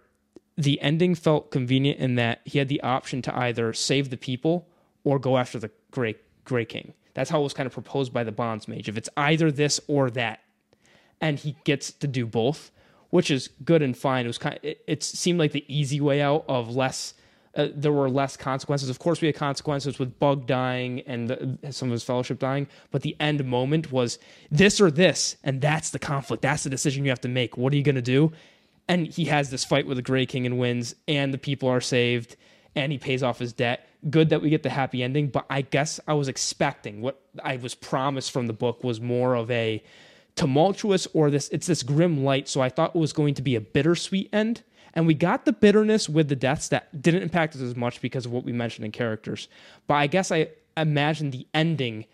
the ending felt convenient in that he had the option to either save the people or go after the Grey Grey King. That's how it was kind of proposed by the Bonds Mage. If it's either this or that, and he gets to do both, which is good and fine. It was kind. it, it seemed like the easy way out of less. Uh, there were less consequences. Of course, we had consequences with Bug dying and the, some of his fellowship dying, but the end moment was this or this, and that's the conflict. That's the decision you have to make. What are you going to do? And he has this fight with the Grey King and wins, and the people are saved, and he pays off his debt. Good that we get the happy ending, but I guess I was expecting what I was promised from the book was more of a tumultuous or this it's this grim light so i thought it was going to be a bittersweet end and we got the bitterness with the deaths that didn't impact us as much because of what we mentioned in characters but i guess i imagined the ending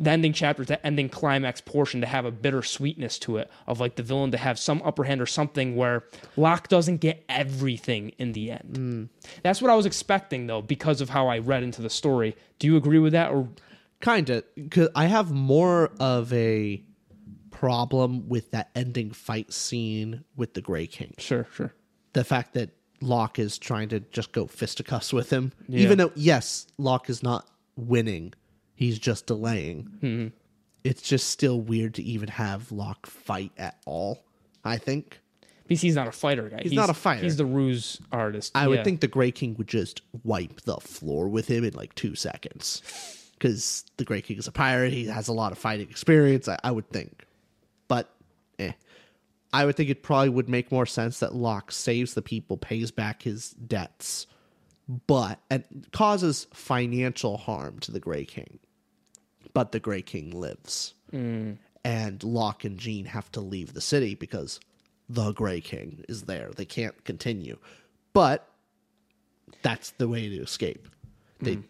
the ending chapters the ending climax portion to have a bittersweetness to it of like the villain to have some upper hand or something where locke doesn't get everything in the end. Hmm. That's what i was expecting though because of how i read into the story. Do you agree with that or? Kind of because i have more of a problem with that ending fight scene with the gray king. Sure sure. The fact that locke is trying to just go fisticuffs with him. Even though yes locke is not winning he's just delaying it's just still weird to even have locke fight at all i think because he's not a fighter guy. He's, not a fighter. He's the ruse artist. I Yeah. would think the Grey King would just wipe the floor with him in like two seconds. Because the Grey King is a pirate. He has a lot of fighting experience, I, I would think. But, eh. I would think it probably would make more sense that Locke saves the people, pays back his debts, but and causes financial harm to the Grey King. But the Grey King lives, and Locke and Jean have to leave the city because the Grey King is there. They can't continue, but that's the way to escape. They, hmm.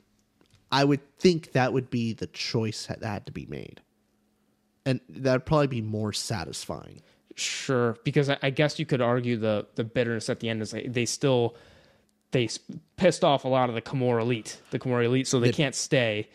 I would think that would be the choice that had to be made, and that'd probably be more satisfying. Sure, because I, I guess you could argue the the bitterness at the end is like they still they pissed off a lot of the Camorri elite, the Camorri elite, so they can't stay.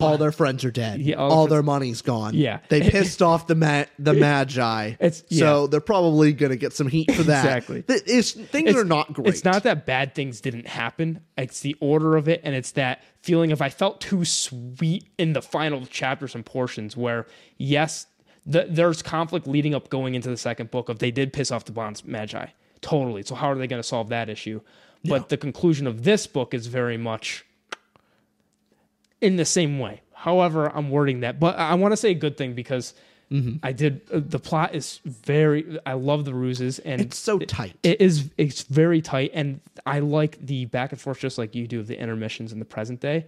All their friends are dead. Yeah, all all, their their money's gone. Yeah. they pissed off the ma- the magi. It's- so they're probably gonna get some heat for that. Exactly. It's, things It's- are not great. It's not that bad things didn't happen. It's the order of it, and it's that feeling of I felt too sweet in the final chapters and portions where yes, the, there's conflict leading up going into the second book of they did piss off the bonds magi totally. So how are they going to solve that issue? But the conclusion of this book is very much in the same way. However, I'm wording that, but I want to say a good thing because Mm-hmm. I did. Uh, the plot is very. I love the ruses, and It's so tight. it is. It's very tight, and I like the back and forth, just like you do, of the intermissions in the present day.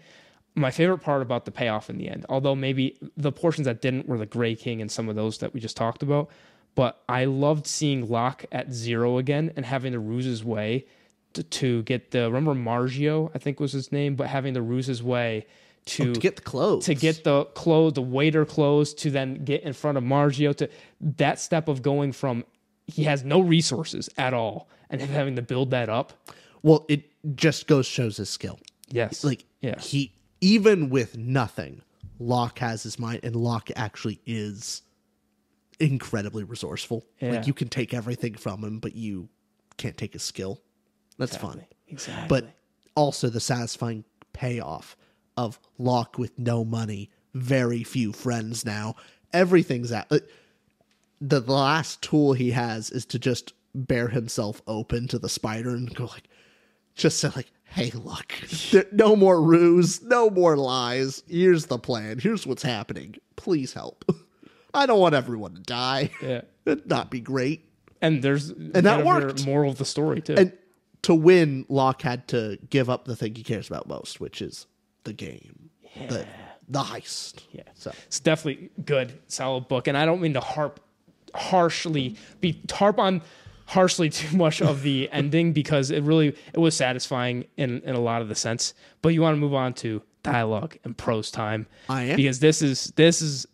My favorite part about the payoff in the end, although maybe the portions that didn't were the Gray King and some of those that we just talked about, but I loved seeing Locke at zero again and having the ruses way to, to get the. Remember Margio, I think was his name, but having the ruses way Oh, to Oh, to get the clothes. to get the clothes, the waiter clothes, to then get in front of Margio. To that step of going from he has no resources at all and having to build that up. well, it just goes shows his skill. Yes, Like yeah, he even with nothing, Locke has his mind, and Locke actually is incredibly resourceful. Yeah. Like you can take everything from him, but you can't take his skill. That's fun. exactly. but also the satisfying payoff of Locke with no money, very few friends now. Everything's at uh, the last tool he has is to just bear himself open to the spider and go like, just say like, "Hey, look, there, no more ruse, no more lies. Here's the plan. Here's what's happening. Please help. I don't want everyone to die. yeah, It'd not be great." and there's And that worked. Moral of the story too. And to win, Locke had to give up the thing he cares about most, which is the game, the the heist. Yeah. So It's definitely good, solid book, and I don't mean to harp harshly be harp on harshly too much of the ending because it really it was satisfying in in a lot of the sense. But you want to move on to dialogue and prose time. I am. because this is this is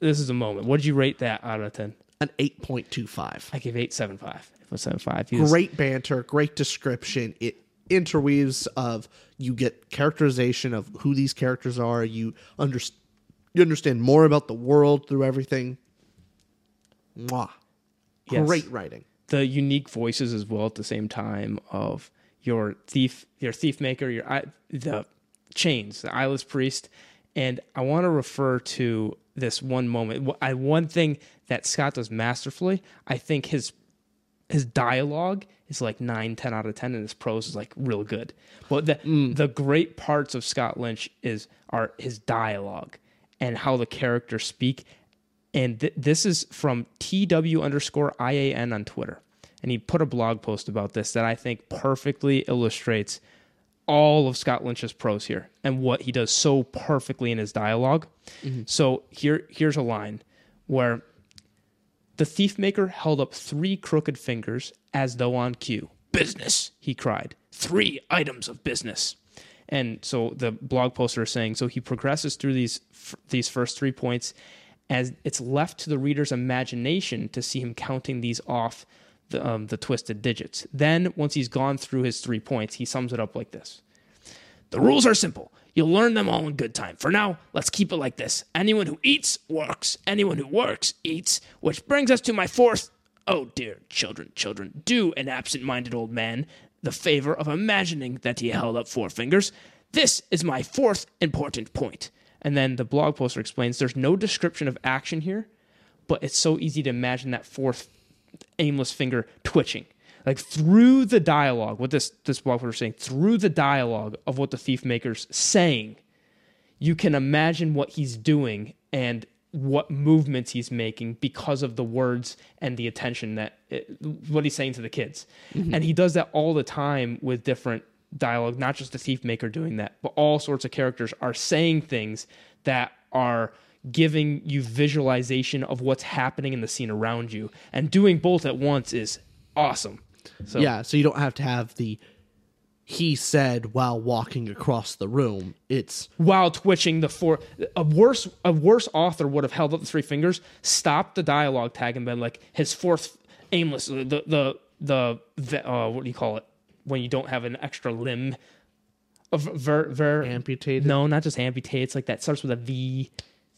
this is a moment. What did you rate that out of ten? an eight point two five. I give eight seven five. It was seven five. Great banter, great description. It interweaves of you get characterization of who these characters are. You understand you understand more about the world through everything. Mwah. Yes. Great writing. the unique voices as well at the same time of your thief, your thief maker, your the chains, the eyeless priest, and I want to refer to this one moment. I one thing that Scott does masterfully. I think his his dialogue is like 9 10 out of 10 and his prose is like real good. But the mm. the great parts of scott lynch is are his dialogue and how the characters speak. And th- this is from tw underscore ian on twitter. And he put a blog post about this that i think perfectly illustrates all of Scott Lynch's prose here and what he does so perfectly in his dialog mm-hmm. So here here's a line where the thief maker held up three crooked fingers as though on cue. Business, he cried. Three items of business. And so the blog poster is saying so he progresses through these f- these first three points as it's left to the reader's imagination to see him counting these off the um, the twisted digits. Then once he's gone through his three points, he sums it up like this. The rules are simple. You'll learn them all in good time. For now, let's keep it like this. Anyone who eats, works. Anyone who works, eats. Which brings us to my fourth. Oh, dear children, children, do an absent minded old man the favor of imagining that he held up four fingers. This is my fourth important point. And then the blog poster explains there's no description of action here, but it's so easy to imagine that fourth aimless finger twitching. Like through the dialogue, what this this blog post is saying, through the dialogue of what the thief maker's saying, you can imagine what he's doing and what movements he's making because of the words and the attention that it, what he's saying to the kids. Mm-hmm. And he does that all the time with different dialogue, not just the thief maker doing that, but all sorts of characters are saying things that are giving you visualization of what's happening in the scene around you. And doing both at once is awesome. So Yeah, so you don't have to have the he said while walking across the room. It's while twitching the four a worse a worse author would have held up the three fingers stopped the dialogue tag and been like his fourth aimless the the the, the uh, what do you call it when you don't have an extra limb of ver, ver amputated. no not just amputate it's like that starts with a v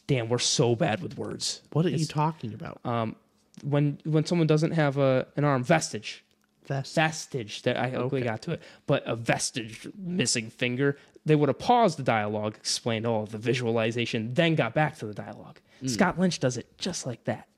damn we're so bad with words What are you talking about? Um, when when someone doesn't have a an arm vestige Vest. vestige that I we got to it, but a vestige missing finger. They would have paused the dialogue, explained all the visualization, then got back to the dialogue. Hmm. Scott Lynch does it just like that.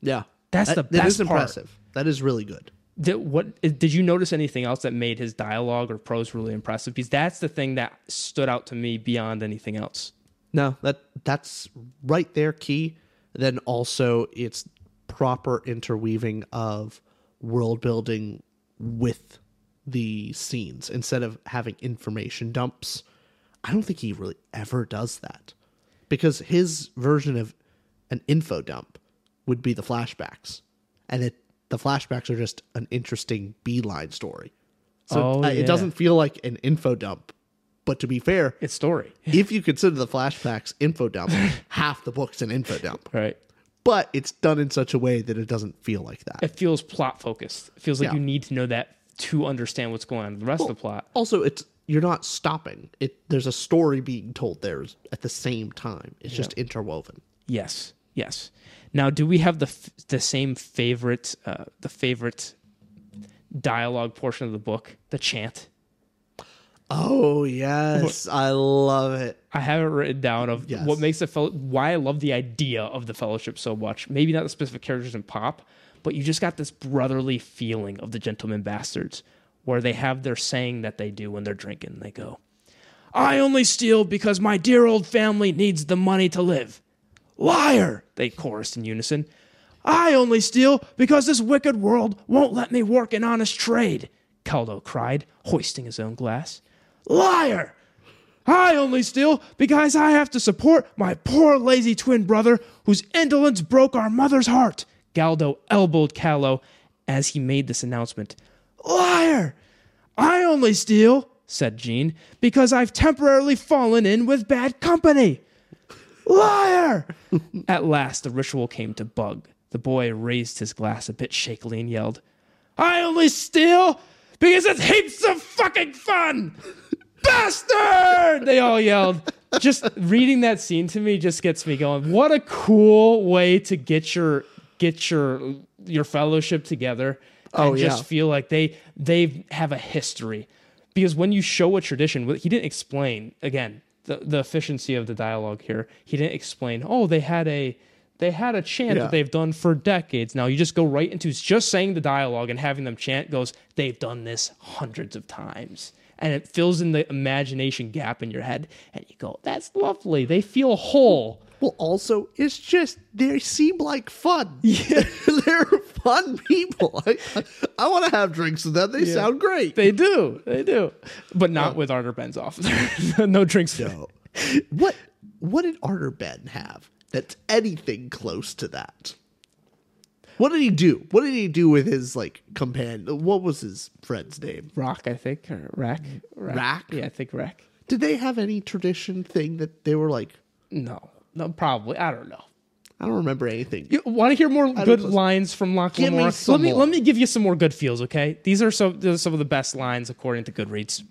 yeah, That's That- the that is best part. impressive. That is really good. Did, what eh, did you notice anything else that made his dialogue or prose really impressive? Because that's the thing that stood out to me beyond anything else. No, that that's right there key. Then also it's proper interweaving of world building with the scenes instead of having information dumps. I don't think he really ever does that. Because his version of an info dump would be the flashbacks. And it the flashbacks are just an interesting beeline story. So Oh, uh, yeah. it doesn't feel like an info dump. But to be fair, It's story, if you consider the flashbacks info dump, half the book's an info dump. right? But it's done in such a way that it doesn't feel like that. It feels plot focused. It feels like Yeah. you need to know that to understand what's going on in the rest of the plot. Also, it's you're not stopping. It there's a story being told there at the same time. It's just interwoven. Yes, yes. Now, do we have the f- the same favorite uh, the favorite dialogue portion of the book, the chant? Oh yes, I love it. I have it written down of Yes. what makes the fel- why I love the idea of the fellowship so much. Maybe not the specific characters in pop, but you just got this brotherly feeling of the gentleman bastards, where they have their saying that they do when they're drinking. They go, "I only steal because my dear old family needs the money to live." Liar! They chorused in unison. I only steal because this wicked world won't let me work an honest trade, Calo cried, hoisting his own glass. Liar! I only steal because I have to support my poor lazy twin brother whose indolence broke our mother's heart. Galdo elbowed Calo as he made this announcement. Liar! I only steal, said Jean, because I've temporarily fallen in with bad company. Liar! At last, the ritual came to Bug. The boy raised his glass a bit shakily and yelled, I only steal because it's heaps of fucking fun! Bastard! They all yelled. Just reading that scene to me just gets me going. What a cool way to get your get your your fellowship together oh, and Oh, just feel like they they have a history. Because when you show a tradition, he didn't explain again the, the efficiency of the dialogue here. He didn't explain, oh, they had a they had a chant Yeah. that they've done for decades. Now you just go right into just saying the dialogue and having them chant goes, they've done this hundreds of times. And it fills in the imagination gap in your head. And you go, that's lovely. They feel whole. Well, also, it's just they seem like fun. Yeah, they're fun people. I, I want to have drinks with them. They sound great. They do. They do. But not with Arter Benzoff. no drinks. No. what what did Ardor Benn have that's anything close to that? What did he do? What did he do with his like companion? What was his friend's name? Rock, I think. Or rack. Rack? Yeah, I think rack. Did they have any tradition thing that they were like? No. No, probably. I don't know. I don't remember anything. You want to hear more good know. lines from Locke Give me Lamora? some let me more. let me give you some more good feels, okay? These are some these are some of the best lines according to Goodreads.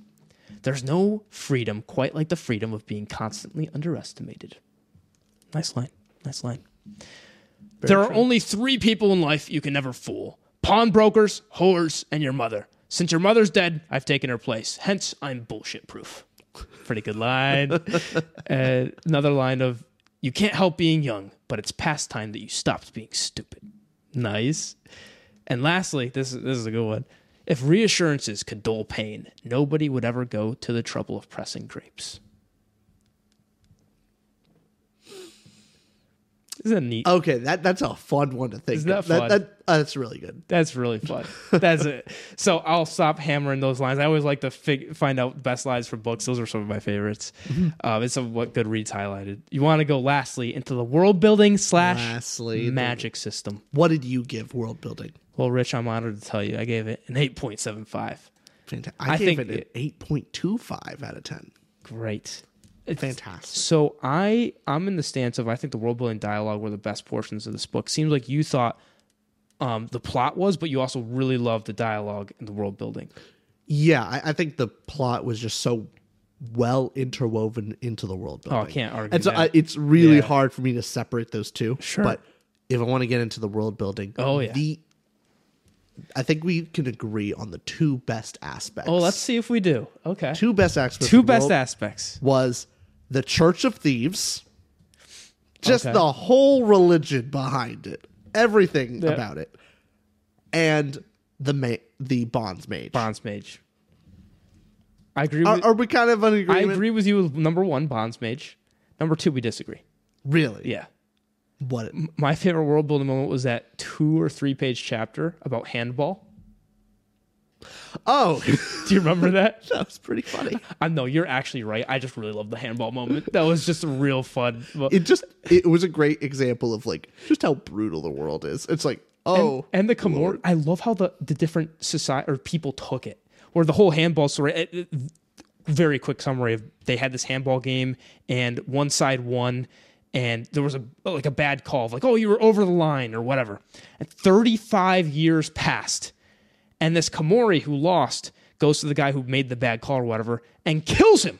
There's no freedom quite like the freedom of being constantly underestimated. Nice line. Nice line. There are only three people in life you can never fool: pawnbrokers, whores, and your mother. Since your mother's dead, I've taken her place. Hence, I'm bullshit proof. Pretty good line. uh, another line of you can't help being young, but it's past time that you stopped being stupid. Nice. And lastly, this is this is a good one. If reassurances could dull pain, nobody would ever go to the trouble of pressing grapes. Isn't that neat? Okay, that that's a fun one to think. Isn't that of. fun? that, uh, that's really good. That's really fun. That's it. So I'll stop hammering those lines. I always like to fig- find out best lines for books. Those are some of my favorites. Mm-hmm. Um, it's some what good reads highlighted. You want to go lastly into the world building slash Lastly, the- magic system. What did you give world building? Well, Rich, I'm honored to tell you, I gave it an 8.75. Fantastic. I, I gave think it an eight point two five out of ten. Great. It's Fantastic. So I I'm in the stance of I think the world building dialogue were the best portions of this book. Seems like you thought um, the plot was, but you also really loved the dialogue and the world building. Yeah, I, I think the plot was just so well interwoven into the world building. Oh, I can't argue And so. I, it's really Yeah. hard for me to separate those two. Sure. But if I want to get into the world building, Oh, yeah. the I think we can agree on the two best aspects. Oh, let's see if we do. Okay. two best aspects. Two best aspects. was the Church of Thieves. Just Okay. the whole religion behind it, everything about it, and the ma- the bonds mage. Bonds Mage. I agree. Are, With, are we kind of in I agree with you with number one, Bonds Mage. Number two, we disagree. Really? Yeah. What? My favorite world building moment was that two or three page chapter about handball. Oh, Do you remember that? that was pretty funny. I know you're actually right. I just really love the handball moment. That was just a real fun. It just it was a great example of like just how brutal the world is. It's like oh, and the Camorr, I love how the the different society or people took it. Where the whole handball story. it- it- very quick summary of they had this handball game and one side won and there was a like a bad call of like oh you were over the line or whatever. And 35 years passed and this Camorri who lost goes to the guy who made the bad call or whatever and kills him.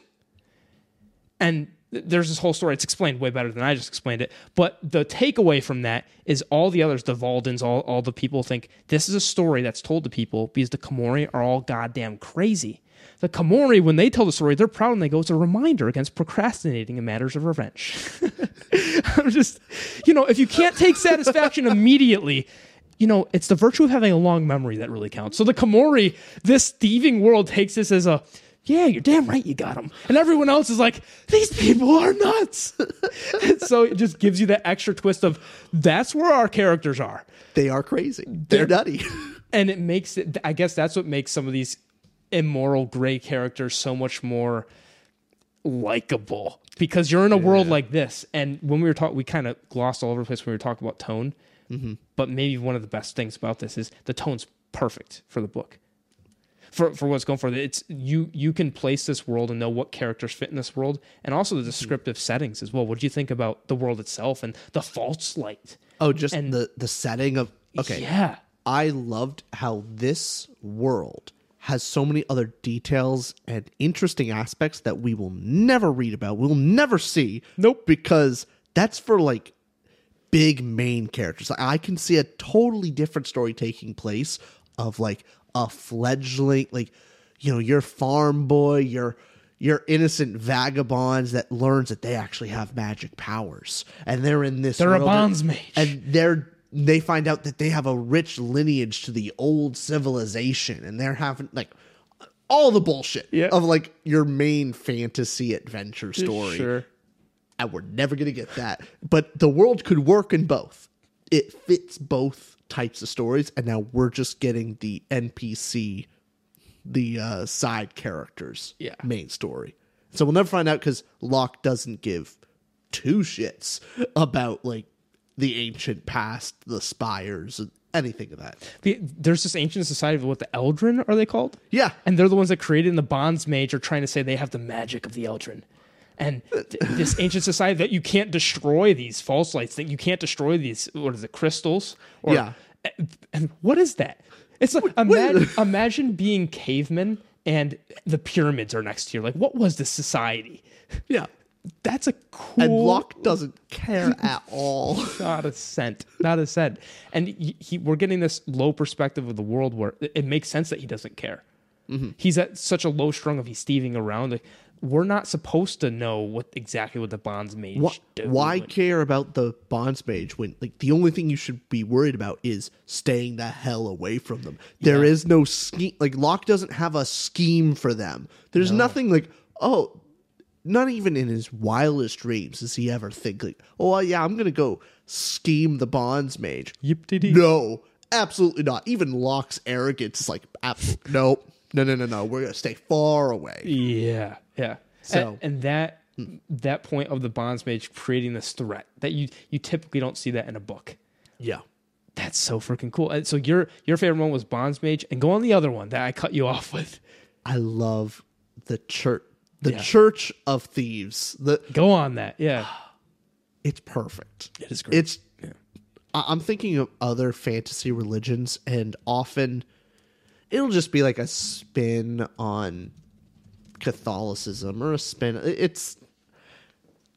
And there's this whole story. It's explained way better than I just explained it. But the takeaway from that is all the others, the Valdens, all, all the people think this is a story that's told to people because the Camorri are all goddamn crazy. The Camorri, when they tell the story, they're proud and they go, it's a reminder against procrastinating in matters of revenge. I'm just, you know, if you can't take satisfaction immediately, you know, it's the virtue of having a long memory that really counts. So the Camorri, this thieving world takes this as a, yeah, you're damn right you got him. And everyone else is like, these people are nuts. And so it just gives you that extra twist of that's where our characters are. they are crazy. They're nutty. And it makes it, I guess that's what makes some of these immoral gray characters so much more likable because you're in a world like this. And when we were talking, we kind of glossed all over the place when we were talking about tone. Mm-hmm. But maybe one of the best things about this is the tone's perfect for the book. For, for what's going for it's you you can place this world and know what characters fit in this world and also the mm-hmm. descriptive settings as well. What do you think about the world itself and the false light? Oh, just And- the the setting of okay. Yeah. I loved how this world has so many other details and interesting aspects that we will never read about. We'll never see. Nope. Because that's for like big main characters. Like, I can see a totally different story taking place of like a fledgling, like you know, your farm boy, your your innocent vagabonds that learns that they actually have magic powers, and they're in this. They're a bonds mage. and they're they find out that they have a rich lineage to the old civilization, and they're having like all the bullshit Yeah. of like your main fantasy adventure story Sure. And we're never going to get that. But the world could work in both. It fits both types of stories, and now we're just getting the NPC, the uh, side characters, Yeah. main story. So we'll never find out because Locke doesn't give two shits about like the ancient past, the spires, anything of that. The- There's this ancient society of what the Eldren are they called? Yeah. and they're the ones that created in the bonds mage are trying to say they have the magic of the Eldren. And th- this ancient society that you can't destroy these false lights, that you can't destroy these what is it, crystals? Or, Yeah. And what is that? It's like imagine, imagine being cavemen and the pyramids are next to you. Like, what was this society? Yeah. That's a cool. And Locke doesn't care at all. not a cent, not a cent. And he, he, we're getting this low perspective of the world where it makes sense that he doesn't care. Mm-hmm. He's at such a low strung of he's thieving around. Like, we're not supposed to know what exactly what the bonds mage Why, why care about the bonds mage when like the only thing you should be worried about is staying the hell away from them? There is no scheme. Like Locke doesn't have a scheme for them. There's nothing like oh, not even in his wildest dreams does he ever think like, oh yeah, I'm gonna go scheme the bonds mage. Yip dee No, absolutely not. Even Locke's arrogance is like, absolutely nope, no, no, no, no. We're gonna stay far away. Yeah, yeah. So- and, and that that point of the bonds mage creating this threat that you you typically don't see that in a book. Yeah. That's so freaking cool. And so your your favorite one was bonds mage, and go on the other one that I cut you off with. I love the church, the Yeah. Church of Thieves. The Go on that. Yeah. it's perfect. It is great. It's. I- I'm thinking of other fantasy religions, and often it'll just be like a spin on Catholicism or a spin. It's.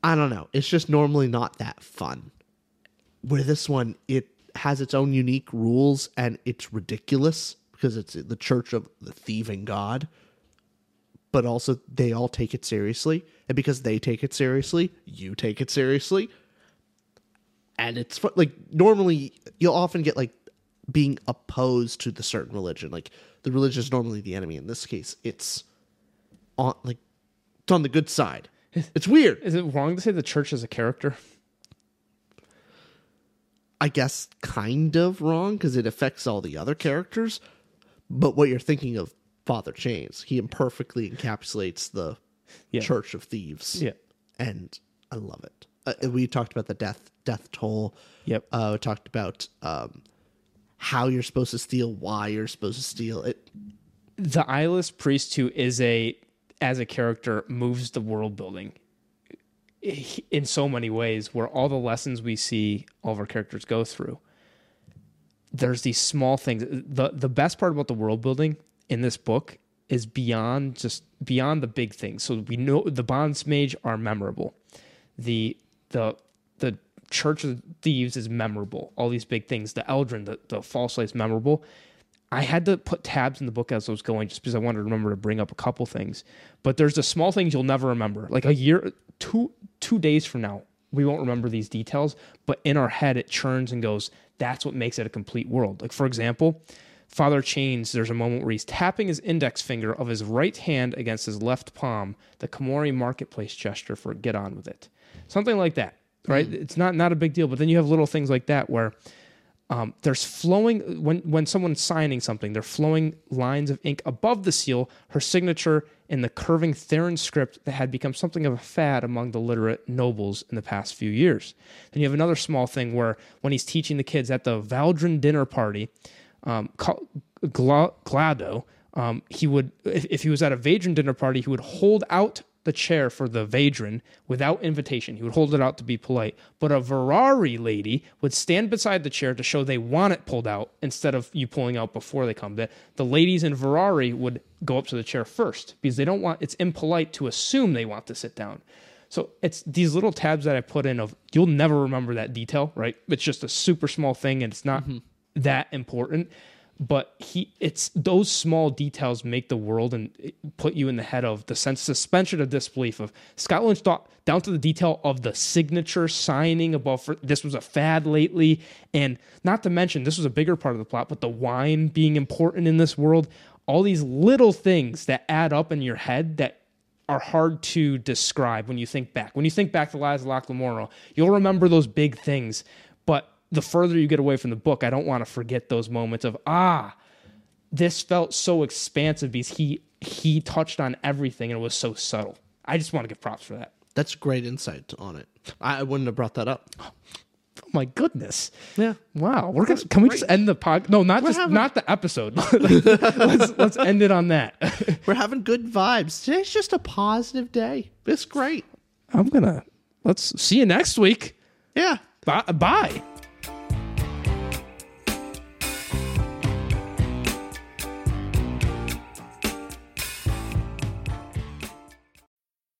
I don't know. It's just normally not that fun. Where this one, it has its own unique rules and it's ridiculous because it's the Church of the Thieving God. But also, they all take it seriously. And because they take it seriously, you take it seriously and it's fu- like normally you'll often get like being opposed to the certain religion like the religion is normally the enemy in this case it's on like it's on the good side it's weird Is it wrong to say the church is a character? i guess kind of wrong because it affects all the other characters but what you're thinking of father chains he imperfectly encapsulates the Yeah. church of thieves Yeah. and i love it uh, we talked about the death death toll Yep. uh, we talked about um, how you're supposed to steal, why you're supposed to steal. It. the eyeless priest who is a as a character moves the world building. In so many ways where all the lessons we see all of our characters go through there's these small things. The the best part about the world building in this book is beyond just beyond the big things. So we know the Bondsmagi are memorable. The the the church of thieves is memorable all these big things the Eldren the, the false light is memorable I had to put tabs in the book as I was going just because I wanted to remember to bring up a couple things. But there's the small things you'll never remember. Like a year, two two days from now, we won't remember these details. But in our head, it churns and goes. That's what makes it a complete world. Like for example, Father Chains. There's a moment where he's tapping his index finger of his right hand against his left palm, the Camorri marketplace gesture for get on with it, something like that. Right? It's not not a big deal. But then you have little things like that where um, there's flowing when when someone's signing something they're flowing lines of ink above the seal her signature in the curving Therin script that had become something of a fad among the literate nobles in the past few years then you have another small thing where when he's teaching the kids at the Vadran dinner party um, Galdo um, he would if, if he was at a Vadran dinner party he would hold out the chair for the Vadran without invitation. He would hold it out to be polite. But a Verrari lady would stand beside the chair to show they want it pulled out instead of you pulling out before they come. The, the ladies in Verrari would go up to the chair first because they don't want it's impolite to assume they want to sit down. So it's these little tabs that I put in of you'll never remember that detail, right? It's just a super small thing and it's not mm-hmm. that important but he it's those small details make the world and put you in the head of the sense suspension of disbelief of Scott Lynch thought down to the detail of the signature signing above for this was a fad lately and not to mention this was a bigger part of the plot but the wine being important in this world all these little things that add up in your head that are hard to describe when you think back. When you think back to Lies of Locke Lamora, you'll remember those big things. But the further you get away from the book, I don't want to forget those moments of ah, this felt so expansive because he he touched on everything and it was so subtle. I just want to give props for that. That's great insight on it. I wouldn't have brought that up. Oh my goodness. Yeah. Wow. We're gonna can we just end the pod no, not just having- not the episode. let's let's end it on that. We're having good vibes. Today's just a positive day. It's great. I'm gonna let's see you next week. Yeah. Bye bye.